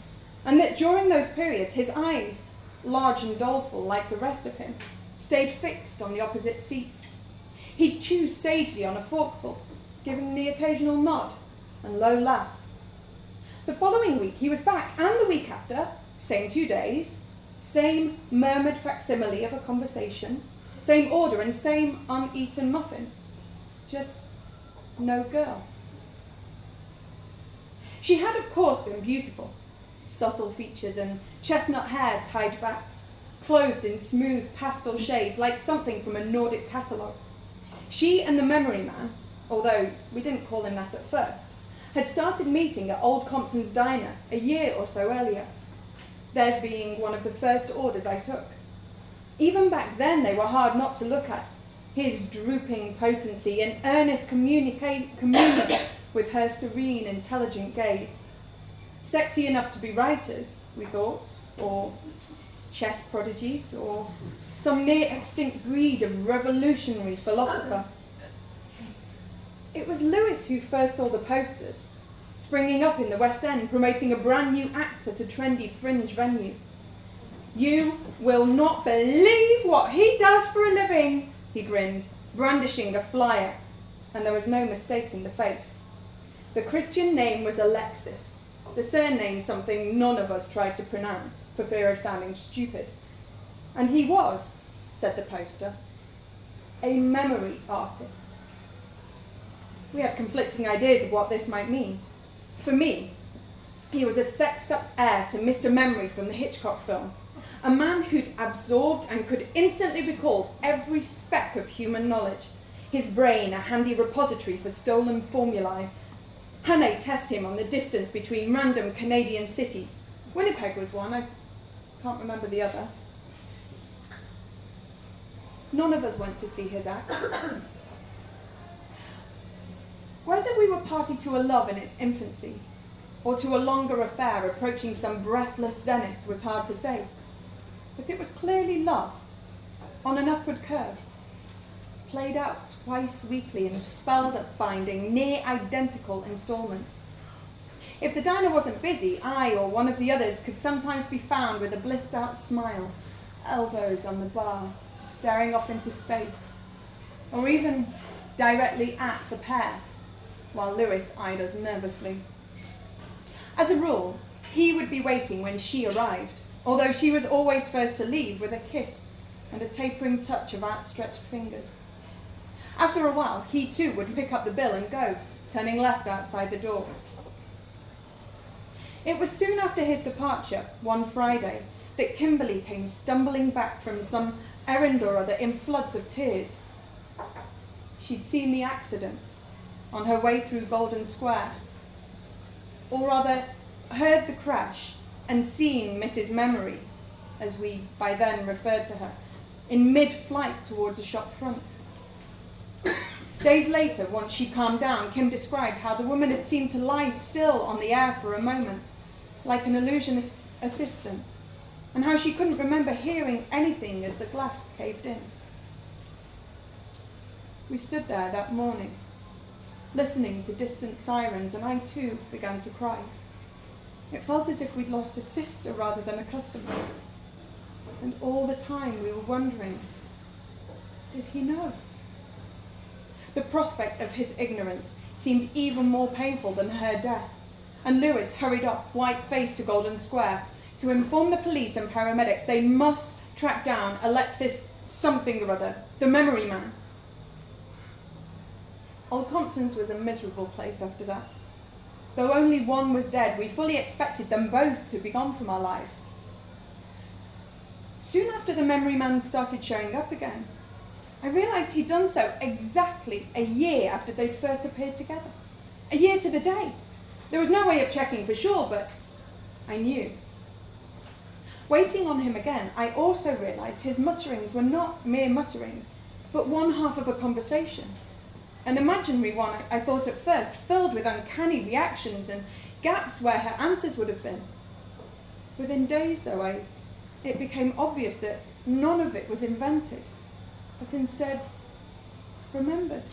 and that during those periods his eyes, large and doleful like the rest of him, stayed fixed on the opposite seat. He'd chew sagely on a forkful, giving the occasional nod and low laugh. The following week he was back, and the week after, same two days, same murmured facsimile of a conversation, same order and same uneaten muffin. Just no girl. She had, of course, been beautiful. Subtle features and chestnut hair tied back, clothed in smooth pastel shades like something from a Nordic catalogue. She and the memory man, although we didn't call him that at first, had started meeting at Old Compton's diner a year or so earlier, theirs being one of the first orders I took. Even back then, they were hard not to look at. His drooping potency and earnest communica- communion with her serene, intelligent gaze. Sexy enough to be writers, we thought, or chess prodigies, or some near extinct breed of revolutionary philosopher. It was Lewis who first saw the posters, springing up in the West End, promoting a brand new act at a trendy fringe venue. You will not believe what he does for a living, he grinned, brandishing a flyer, and there was no mistaking the face. The Christian name was Alexis, the surname something none of us tried to pronounce for fear of sounding stupid. And he was, said the poster, a memory artist. We had conflicting ideas of what this might mean. For me, he was a sexed up heir to Mr. Memory from the Hitchcock film, a man who'd absorbed and could instantly recall every speck of human knowledge, his brain a handy repository for stolen formulae. Hannay tests him on the distance between random Canadian cities. Winnipeg was one, I can't remember the other. None of us went to see his act. Whether we were party to a love in its infancy, or to a longer affair approaching some breathless zenith, was hard to say. But it was clearly love, on an upward curve, played out twice weekly in spelled up binding, near identical instalments. If the diner wasn't busy, I or one of the others could sometimes be found with a blissed out smile, elbows on the bar, staring off into space, or even directly at the pair, while Lewis eyed us nervously. As a rule, he would be waiting when she arrived, although she was always first to leave with a kiss and a tapering touch of outstretched fingers. After a while, he too would pick up the bill and go, turning left outside the door. It was soon after his departure, one Friday, that Kimberly came stumbling back from some errand or other in floods of tears. She'd seen the accident on her way through Golden Square, or rather, heard the crash and seen Mrs. Memory, as we by then referred to her, in mid flight towards a shop front. Days later, once she calmed down, Kim described how the woman had seemed to lie still on the air for a moment, like an illusionist's assistant, and how she couldn't remember hearing anything as the glass caved in. We stood there that morning, listening to distant sirens, and I too began to cry. It felt as if we'd lost a sister rather than a customer. And all the time we were wondering did he know? The prospect of his ignorance seemed even more painful than her death, and Lewis hurried off, white faced, to Golden Square to inform the police and paramedics they must track down Alexis something or other, the memory man. Old Compton's was a miserable place after that. Though only one was dead, we fully expected them both to be gone from our lives. Soon after the memory man started showing up again, I realised he'd done so exactly a year after they'd first appeared together. A year to the day. There was no way of checking for sure, but I knew. Waiting on him again, I also realised his mutterings were not mere mutterings, but one half of a conversation. An imaginary one, I thought at first, filled with uncanny reactions and gaps where her answers would have been. Within days, though, I, it became obvious that none of it was invented but instead remembered.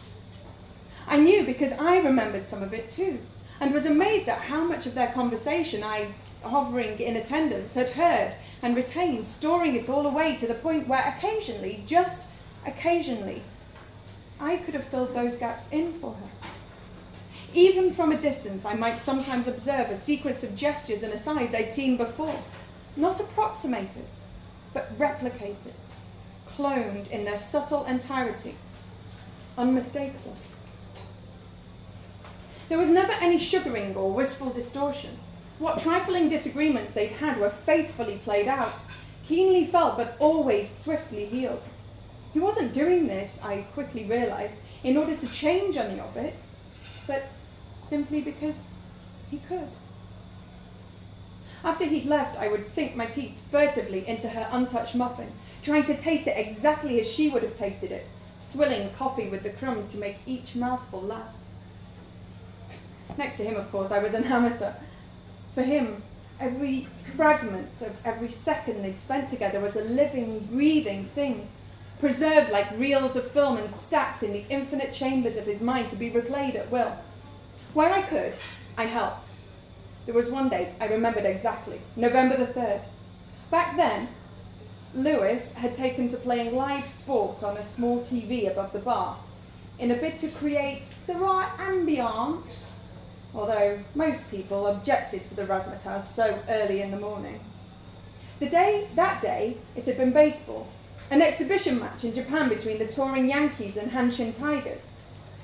I knew because I remembered some of it too, and was amazed at how much of their conversation I, hovering in attendance, had heard and retained, storing it all away to the point where occasionally, just occasionally, I could have filled those gaps in for her. Even from a distance, I might sometimes observe a sequence of gestures and asides I'd seen before, not approximated, but replicated cloned in their subtle entirety, unmistakable. There was never any sugaring or wistful distortion. What trifling disagreements they'd had were faithfully played out, keenly felt but always swiftly healed. He wasn't doing this, I quickly realized, in order to change any of it, but simply because he could. After he'd left, I would sink my teeth furtively into her untouched muffin trying to taste it exactly as she would have tasted it, swilling coffee with the crumbs to make each mouthful last. Next to him, of course, I was an amateur. For him, every fragment of every second they'd spent together was a living, breathing thing, preserved like reels of film and stacked in the infinite chambers of his mind to be replayed at will. Where I could, I helped. There was one date I remembered exactly November the 3rd. Back then, Lewis had taken to playing live sport on a small TV above the bar in a bid to create the right ambience, although most people objected to the razzmatazz so early in the morning. The day, that day, it had been baseball, an exhibition match in Japan between the touring Yankees and Hanshin Tigers.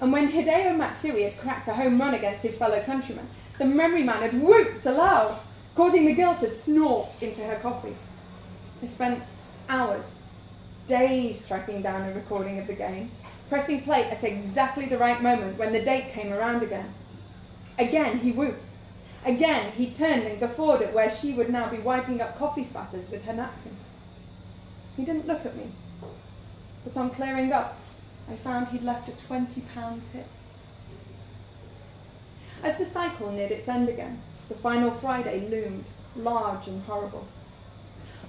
And when Hideki Matsui had cracked a home run against his fellow countryman, the memory man had whooped aloud, causing the girl to snort into her coffee. I spent hours, days tracking down a recording of the game, pressing play at exactly the right moment when the date came around again. Again he whooped. Again he turned and guffawed at where she would now be wiping up coffee spatters with her napkin. He didn't look at me, but on clearing up, I found he'd left a £20 tip. As the cycle neared its end again, the final Friday loomed, large and horrible.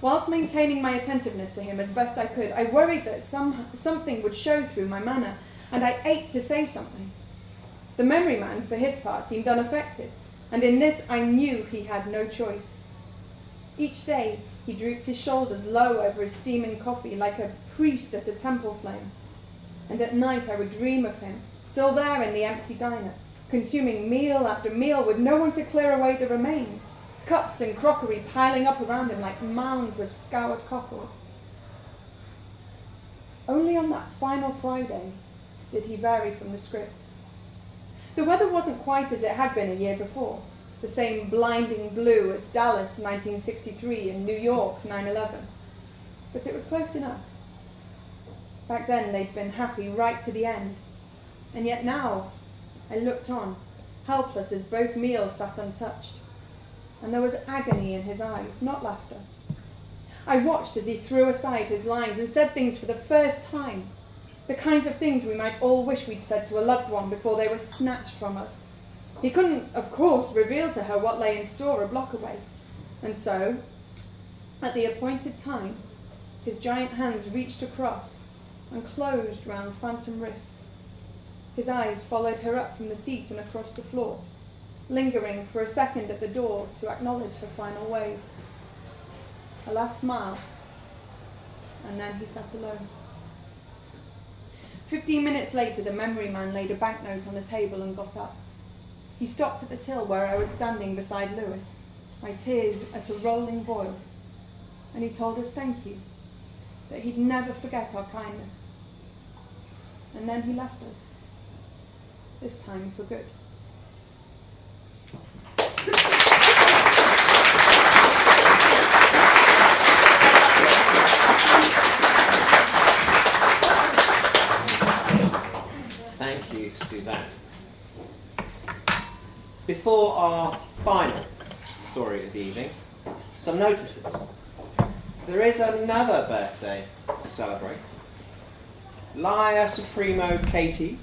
Whilst maintaining my attentiveness to him as best I could, I worried that some, something would show through my manner, and I ached to say something. The memory man, for his part, seemed unaffected, and in this I knew he had no choice. Each day he drooped his shoulders low over his steaming coffee like a priest at a temple flame, and at night I would dream of him, still there in the empty diner, consuming meal after meal with no one to clear away the remains cups and crockery piling up around him like mounds of scoured cockles. Only on that final Friday did he vary from the script. The weather wasn't quite as it had been a year before, the same blinding blue as Dallas 1963 and New York 9 11. But it was close enough. Back then they'd been happy right to the end. And yet now I looked on, helpless as both meals sat untouched and there was agony in his eyes, not laughter. I watched as he threw aside his lines and said things for the first time, The kinds of things we might all wish we'd said to a loved one before they were snatched from us. He couldn't, of course, reveal to her what lay in store a block away. And so, at the appointed time, his giant hands reached across and closed round phantom wrists. His eyes followed her up from the seat and across the floor, lingering for a second at the door to acknowledge her final wave. A last smile, and then he sat alone. Fifteen minutes later, the memory man laid a banknote on the table and got up. He stopped at the till where I was standing beside Lewis, my tears at a rolling boil, and he told us thank you, that he'd never forget our kindness. And then he left us, this time for good. Thank you, Suzanne. Before our final story of the evening, some notices. There is another birthday to celebrate. Liar Supremo Katie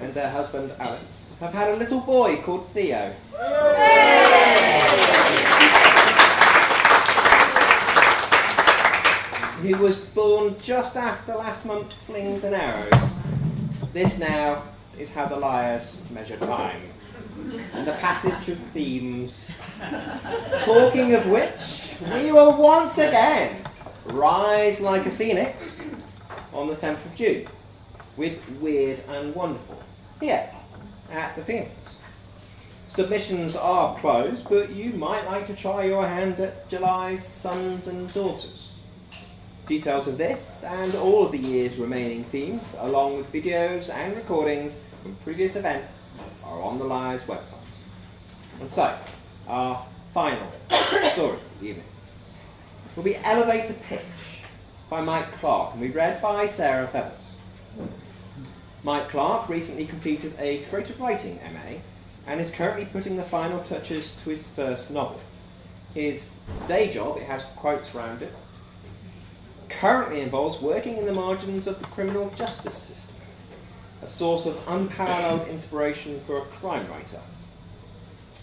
and their husband Alex have had a little boy called Theo. Who was born just after last month's slings and arrows. This now is how the Liars measure time and the passage of themes. Talking of which, we will once again rise like a phoenix on the 10th of June with Weird and Wonderful here at the Phoenix. Submissions are closed, but you might like to try your hand at July's Sons and Daughters. Details of this and all of the year's remaining themes, along with videos and recordings from previous events, are on the Liars website. And so, our final story this evening will be Elevator Pitch by Mike Clark and be read by Sarah Feathers. Mike Clark recently completed a creative writing MA and is currently putting the final touches to his first novel. His day job, it has quotes around it, currently involves working in the margins of the criminal justice system, a source of unparalleled inspiration for a crime writer.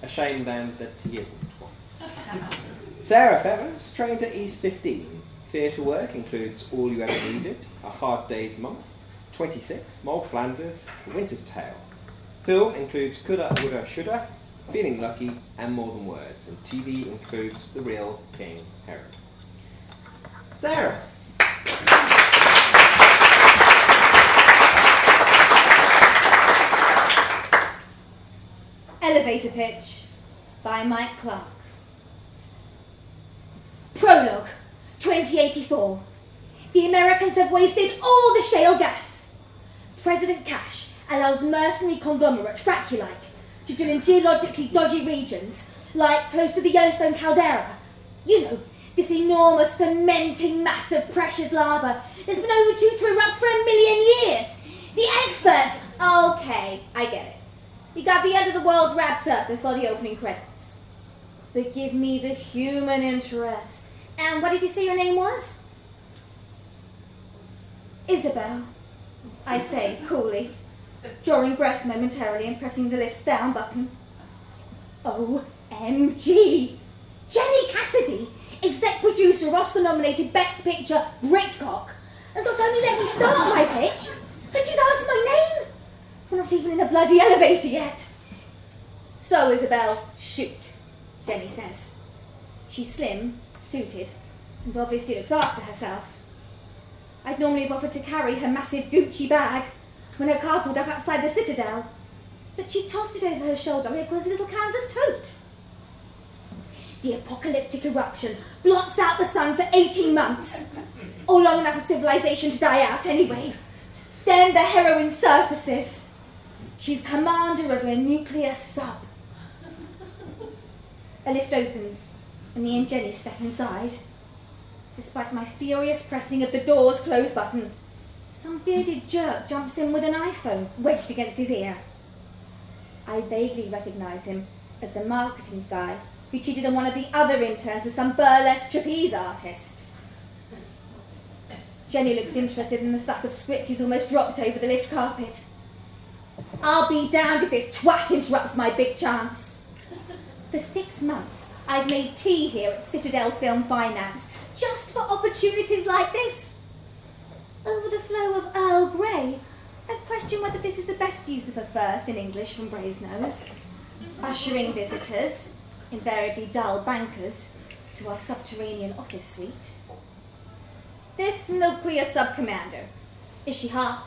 A shame then that he isn't one. Sarah Feathers trained at East 15. Theatre work includes All You Ever Needed, A Hard Day's Month, 26, Moll Flanders, The Winter's Tale. Film includes Coulda, Woulda, Shoulda, Feeling Lucky, and More Than Words. And TV includes The Real King Herod. Sarah. Elevator Pitch by Mike Clark. Prologue 2084. The Americans have wasted all the shale gas. President Cash allows mercenary conglomerate Fraculike to drill in geologically dodgy regions, like close to the Yellowstone caldera. You know, this enormous fermenting mass of pressured lava that's been overdue to erupt for a million years. The experts. Okay, I get it. You got the end of the world wrapped up before the opening credits. But give me the human interest. And what did you say your name was? Isabel. I say coolly, drawing breath momentarily and pressing the lift's down button. OMG! Jenny Cassidy, exec producer, of Oscar nominated Best Picture, Great Cock, has not only let me start my pitch, but she's asked my name. We're not even in the bloody elevator yet. So, Isabel, shoot, Jenny says. She's slim, suited, and obviously looks after herself. I'd normally have offered to carry her massive Gucci bag when her car pulled up outside the Citadel, but she tossed it over her shoulder like it was a little canvas tote. The apocalyptic eruption blots out the sun for 18 months, or long enough for civilization to die out anyway. Then the heroine surfaces. She's commander of a nuclear sub. A lift opens, and me and Jenny step inside. Despite my furious pressing of the door's close button, some bearded jerk jumps in with an iPhone wedged against his ear. I vaguely recognize him as the marketing guy who cheated on one of the other interns with some burlesque trapeze artist. Jenny looks interested and the stack of script is almost dropped over the lift carpet. I'll be damned if this twat interrupts my big chance. For six months, I've made tea here at Citadel Film Finance just for opportunities like this. Over the flow of Earl Grey, I've questioned whether this is the best use of a first in English from Brasenose. Ushering visitors, invariably dull bankers, to our subterranean office suite. This nuclear subcommander, is she hot?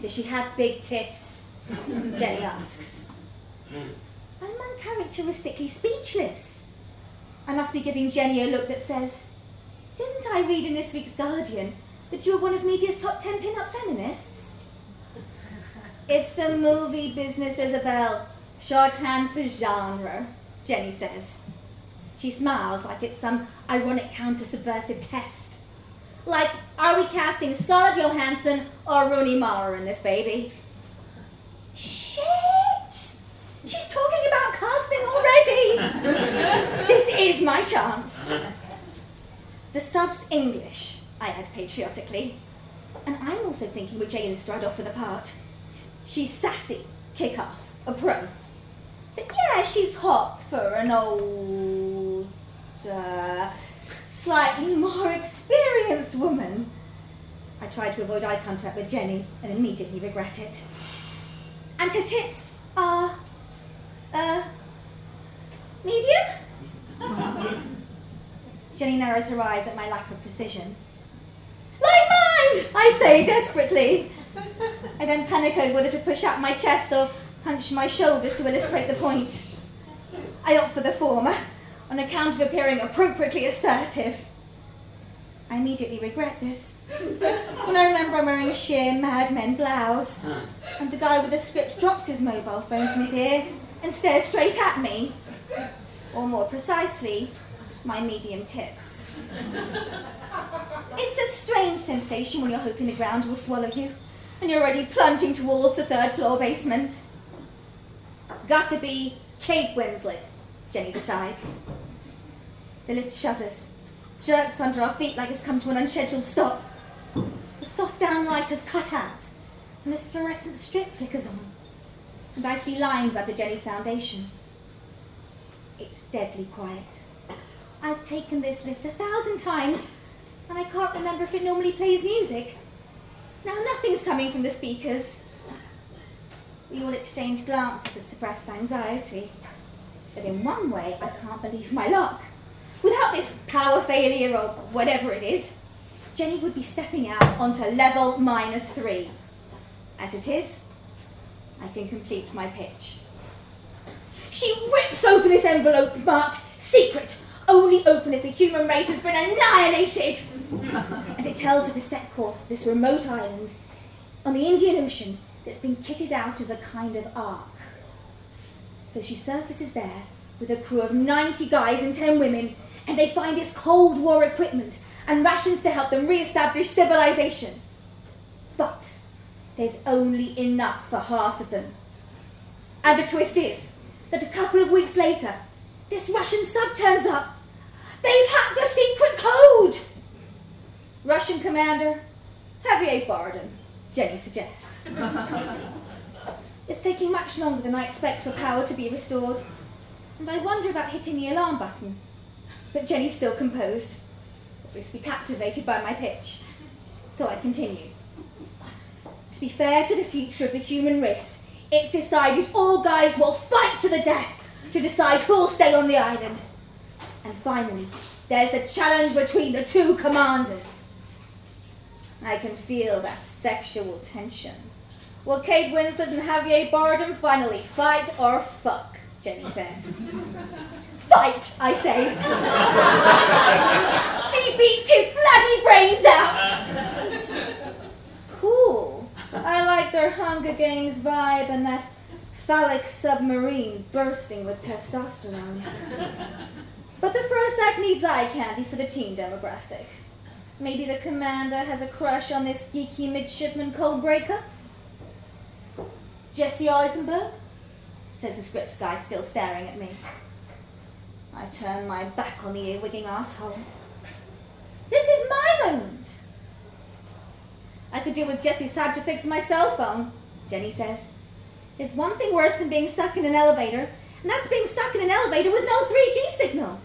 Does she have big tits? Jenny asks. I'm uncharacteristically speechless. I must be giving Jenny a look that says, Didn't I read in this week's Guardian that you're one of media's top 10 pin-up feminists? It's the movie business, Isabel. Shorthand for genre, Jenny says. She smiles like it's some ironic counter-subversive test. Like, are we casting Scarlett Johansson or Rooney Mara in this baby? Shit! She's talking about casting already! this is my chance. The sub's English, I add patriotically. And I'm also thinking we're Jane off for the part. She's sassy, kick ass, a pro. But yeah, she's hot for an old, uh, slightly more experienced woman. I try to avoid eye contact with Jenny and immediately regret it. And her tits are, uh, medium? Jenny narrows her eyes at my lack of precision. Like mine, I say desperately. I then panic over whether to push out my chest or hunch my shoulders to illustrate the point. I opt for the former, on account of appearing appropriately assertive. I immediately regret this. When I remember I'm wearing a sheer Mad Men blouse, and the guy with the script drops his mobile phone from his ear and stares straight at me. Or more precisely, my medium tits. It's a strange sensation when you're hoping the ground will swallow you, and you're already plunging towards the third floor basement. Gotta be Kate Winslet, Jenny decides. The lift shudders, jerks under our feet like it's come to an unscheduled stop. The soft down light has cut out, and this fluorescent strip flickers on, and I see lines under Jenny's foundation. It's deadly quiet. I've taken this lift a thousand times, and I can't remember if it normally plays music. Now nothing's coming from the speakers. We all exchange glances of suppressed anxiety. But in one way, I can't believe my luck. Without this power failure or whatever it is, Jenny would be stepping out onto level minus three. As it is, I can complete my pitch. She rips open this envelope marked secret, only open if the human race has been annihilated. and it tells her to set course for this remote island on the Indian Ocean that's been kitted out as a kind of ark. So she surfaces there with a crew of 90 guys and 10 women, and they find this Cold War equipment and rations to help them re establish civilization. But there's only enough for half of them. And the twist is that a couple of weeks later, this Russian sub turns up. They've hacked the secret code! Russian commander, Javier Bardem, Jenny suggests. it's taking much longer than I expect for power to be restored, and I wonder about hitting the alarm button. But Jenny's still composed, obviously captivated by my pitch. So I continue. To be fair to the future of the human race, it's decided all guys will fight to the death to decide who'll stay on the island. And finally, there's the challenge between the two commanders. I can feel that sexual tension. Will Kate Winslet and Javier Bardem finally fight or fuck? Jenny says. Fight, I say. she beats his bloody brains out. cool. I like their Hunger Games vibe and that phallic submarine bursting with testosterone. But the first act needs eye candy for the teen demographic. Maybe the commander has a crush on this geeky midshipman codebreaker? Jesse Eisenberg? says the scripts guy, still staring at me. I turn my back on the earwigging asshole. This is my moment. I could deal with Jesse's tab to fix my cell phone, Jenny says. There's one thing worse than being stuck in an elevator, and that's being stuck in an elevator with no 3G signal.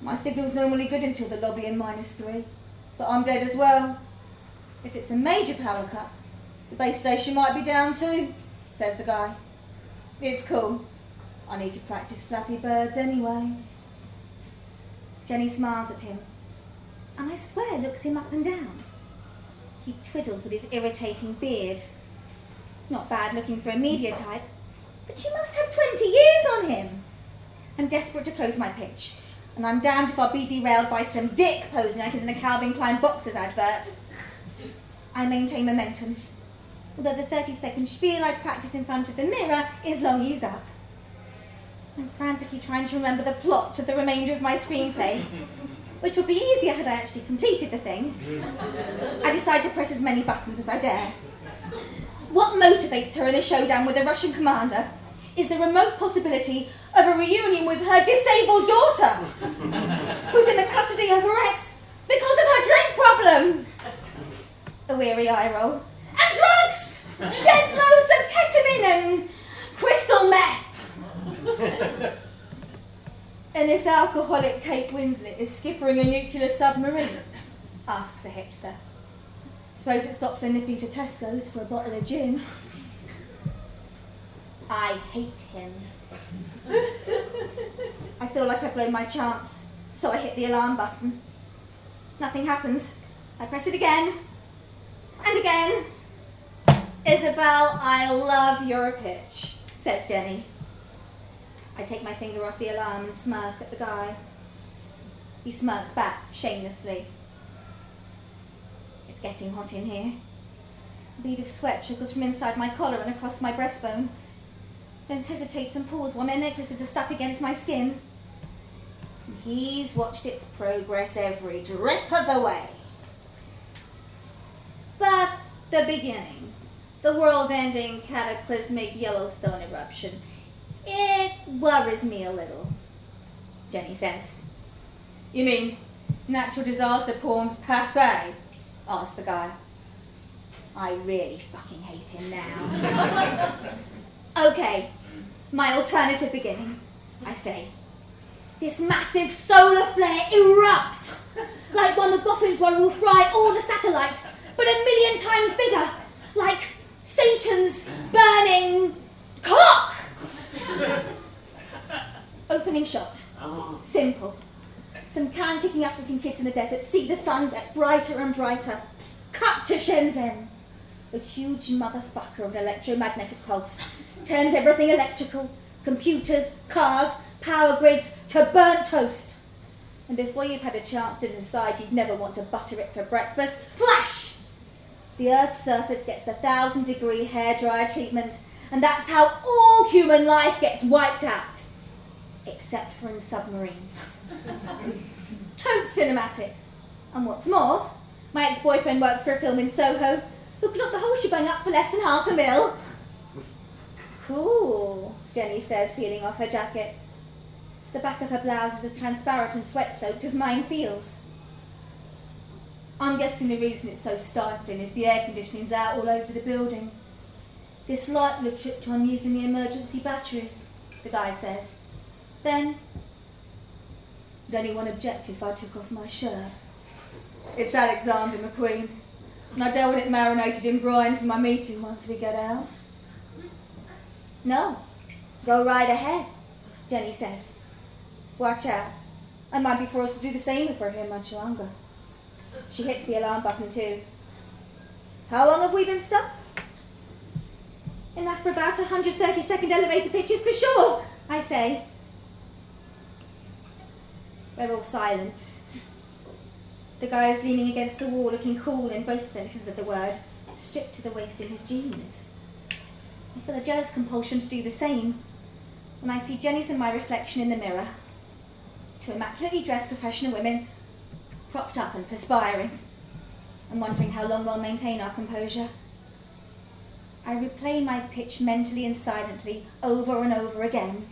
My signal's normally good until the lobby in minus three, but I'm dead as well. If it's a major power cut, the base station might be down too, says the guy. It's cool. I need to practice Flappy Birds anyway. Jenny smiles at him, and I swear looks him up and down. He twiddles with his irritating beard. Not bad looking for a media type, but she must have 20 years on him. I'm desperate to close my pitch, and I'm damned if I'll be derailed by some dick posing like he's in a Calvin Klein boxers advert. I maintain momentum, although the 30 second spiel I practice in front of the mirror is long used up. I'm frantically trying to remember the plot to the remainder of my screenplay, which would be easier had I actually completed the thing. I decide to press as many buttons as I dare. What motivates her in the showdown with the Russian commander is the remote possibility of a reunion with her disabled daughter, who's in the custody of her ex because of her drink problem. A weary eye roll. And drugs! Shed loads of ketamine and crystal meth. and this alcoholic Kate Winslet is skippering a nuclear submarine? asks the hipster. Suppose it stops her nipping to Tesco's for a bottle of gin. I hate him. I feel like I've blown my chance, so I hit the alarm button. Nothing happens. I press it again and again. Isabel, I love your pitch, says Jenny. I take my finger off the alarm and smirk at the guy. He smirks back shamelessly. It's getting hot in here. A bead of sweat trickles from inside my collar and across my breastbone, then hesitates and pulls while my necklaces are stuck against my skin. He's watched its progress every drip of the way. But the beginning, the world ending cataclysmic Yellowstone eruption, it worries me a little, Jenny says. You mean natural disaster porn's passe? asks the guy. I really fucking hate him now. okay, my alternative beginning, I say. This massive solar flare erupts, like one MacGuffin's one will fry all the satellites, but a million times bigger, like Satan's burning cock. Opening shot. Ah. Simple. Some can kicking African kids in the desert see the sun get brighter and brighter. Cut to Shenzhen. A huge motherfucker of an electromagnetic pulse turns everything electrical computers, cars, power grids to burnt toast. And before you've had a chance to decide you'd never want to butter it for breakfast, flash! The Earth's surface gets the thousand degree hairdryer treatment, and that's how all human life gets wiped out. Except for in submarines. Toad cinematic. And what's more, my ex boyfriend works for a film in Soho who can knock the whole shebang up for less than half a mil. Cool, Jenny says, peeling off her jacket. The back of her blouse is as transparent and sweat soaked as mine feels. I'm guessing the reason it's so stifling is the air conditioning's out all over the building. This light have tripped on using the emergency batteries, the guy says. Then, would anyone object if I took off my shirt? It's Alexander McQueen, and I don't want it marinated in brine for my meeting once we get out. No, go right ahead, Jenny says. Watch out. I might be forced to do the same if we're here much longer. She hits the alarm button too. How long have we been stuck? Enough for about 130 second elevator pitches for sure, I say. We're all silent. The guy is leaning against the wall, looking cool in both senses of the word, stripped to the waist in his jeans. I feel a jealous compulsion to do the same when I see Jenny's and my reflection in the mirror. Two immaculately dressed professional women, propped up and perspiring, and wondering how long we'll maintain our composure. I replay my pitch mentally and silently over and over again.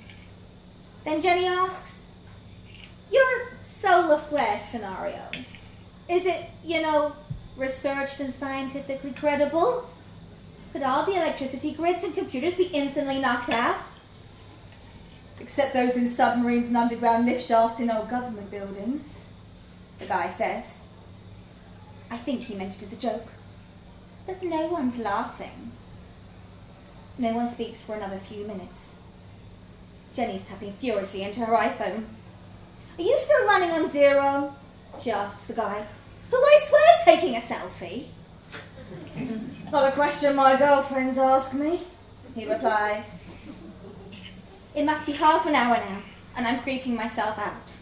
Then Jenny asks, Your solar flare scenario, is it, you know, researched and scientifically credible? Could all the electricity grids and computers be instantly knocked out? Except those in submarines and underground lift shafts in old government buildings, the guy says. I think he meant it as a joke. But no one's laughing. No one speaks for another few minutes. Jenny's tapping furiously into her iPhone. Are you still running on zero? She asks the guy, who I swear's taking a selfie. Not a question my girlfriends ask me, he replies. It must be half an hour now, and I'm creeping myself out.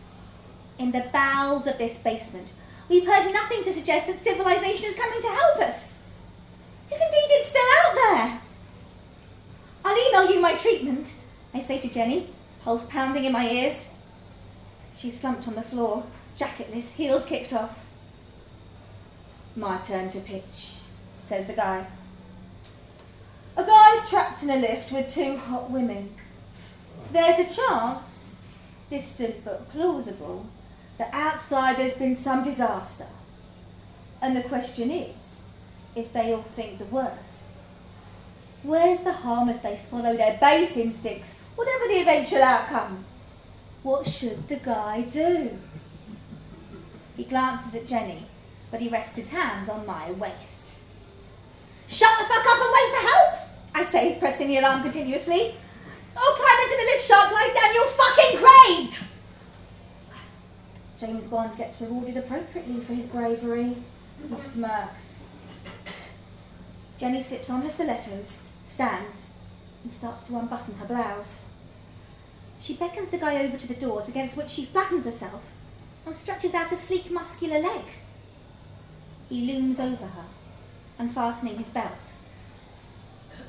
In the bowels of this basement, we've heard nothing to suggest that civilization is coming to help us. If indeed it's still out there. I'll email you my treatment, I say to Jenny, pulse pounding in my ears. She's slumped on the floor, jacketless, heels kicked off. My turn to pitch, says the guy. A guy's trapped in a lift with two hot women. There's a chance, distant but plausible, that outside there's been some disaster. And the question is, if they all think the worst, where's the harm if they follow their base instincts, whatever the eventual outcome? What should the guy do? He glances at Jenny, but he rests his hands on my waist. Shut the fuck up and wait for help! I say, pressing the alarm continuously. Oh, climb into the lift shaft like Daniel fucking Craig! James Bond gets rewarded appropriately for his bravery. He smirks. Jenny slips on her stilettos, stands, and starts to unbutton her blouse. She beckons the guy over to the doors against which she flattens herself and stretches out a sleek, muscular leg. He looms over her, unfastening his belt.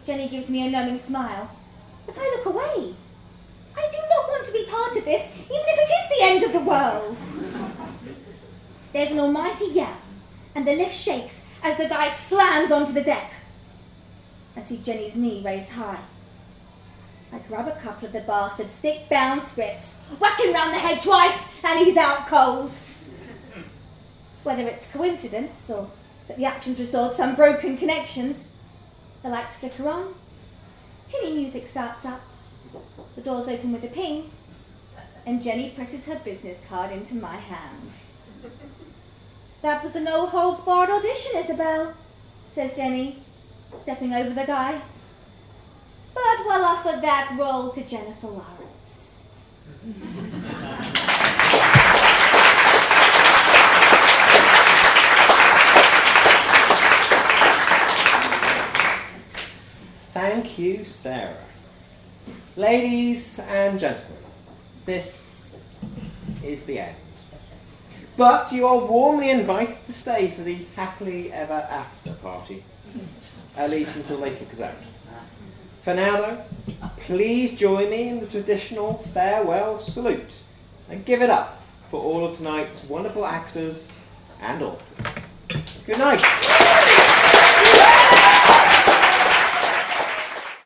Jenny gives me a knowing smile, but I look away. I do not want to be part of this, even if it is the end of the world. There's an almighty yell, and the lift shakes as the guy slams onto the deck. I see Jenny's knee raised high. I grab a couple of the bastard's thick bound scripts, whack him round the head twice, and he's out cold. Whether it's coincidence or that the action's restored some broken connections, the lights flicker on, tinny music starts up, the doors open with a ping, and Jenny presses her business card into my hand. That was a no holds barred audition, Isabel, says Jenny, stepping over the guy. But we'll offer that role to Jennifer Lawrence. Thank you, Sarah. Ladies and gentlemen, this is the end. But you are warmly invited to stay for the happily ever after party, at least until they kick us out. For now, though, please join me in the traditional farewell salute and give it up for all of tonight's wonderful actors and authors. Good night.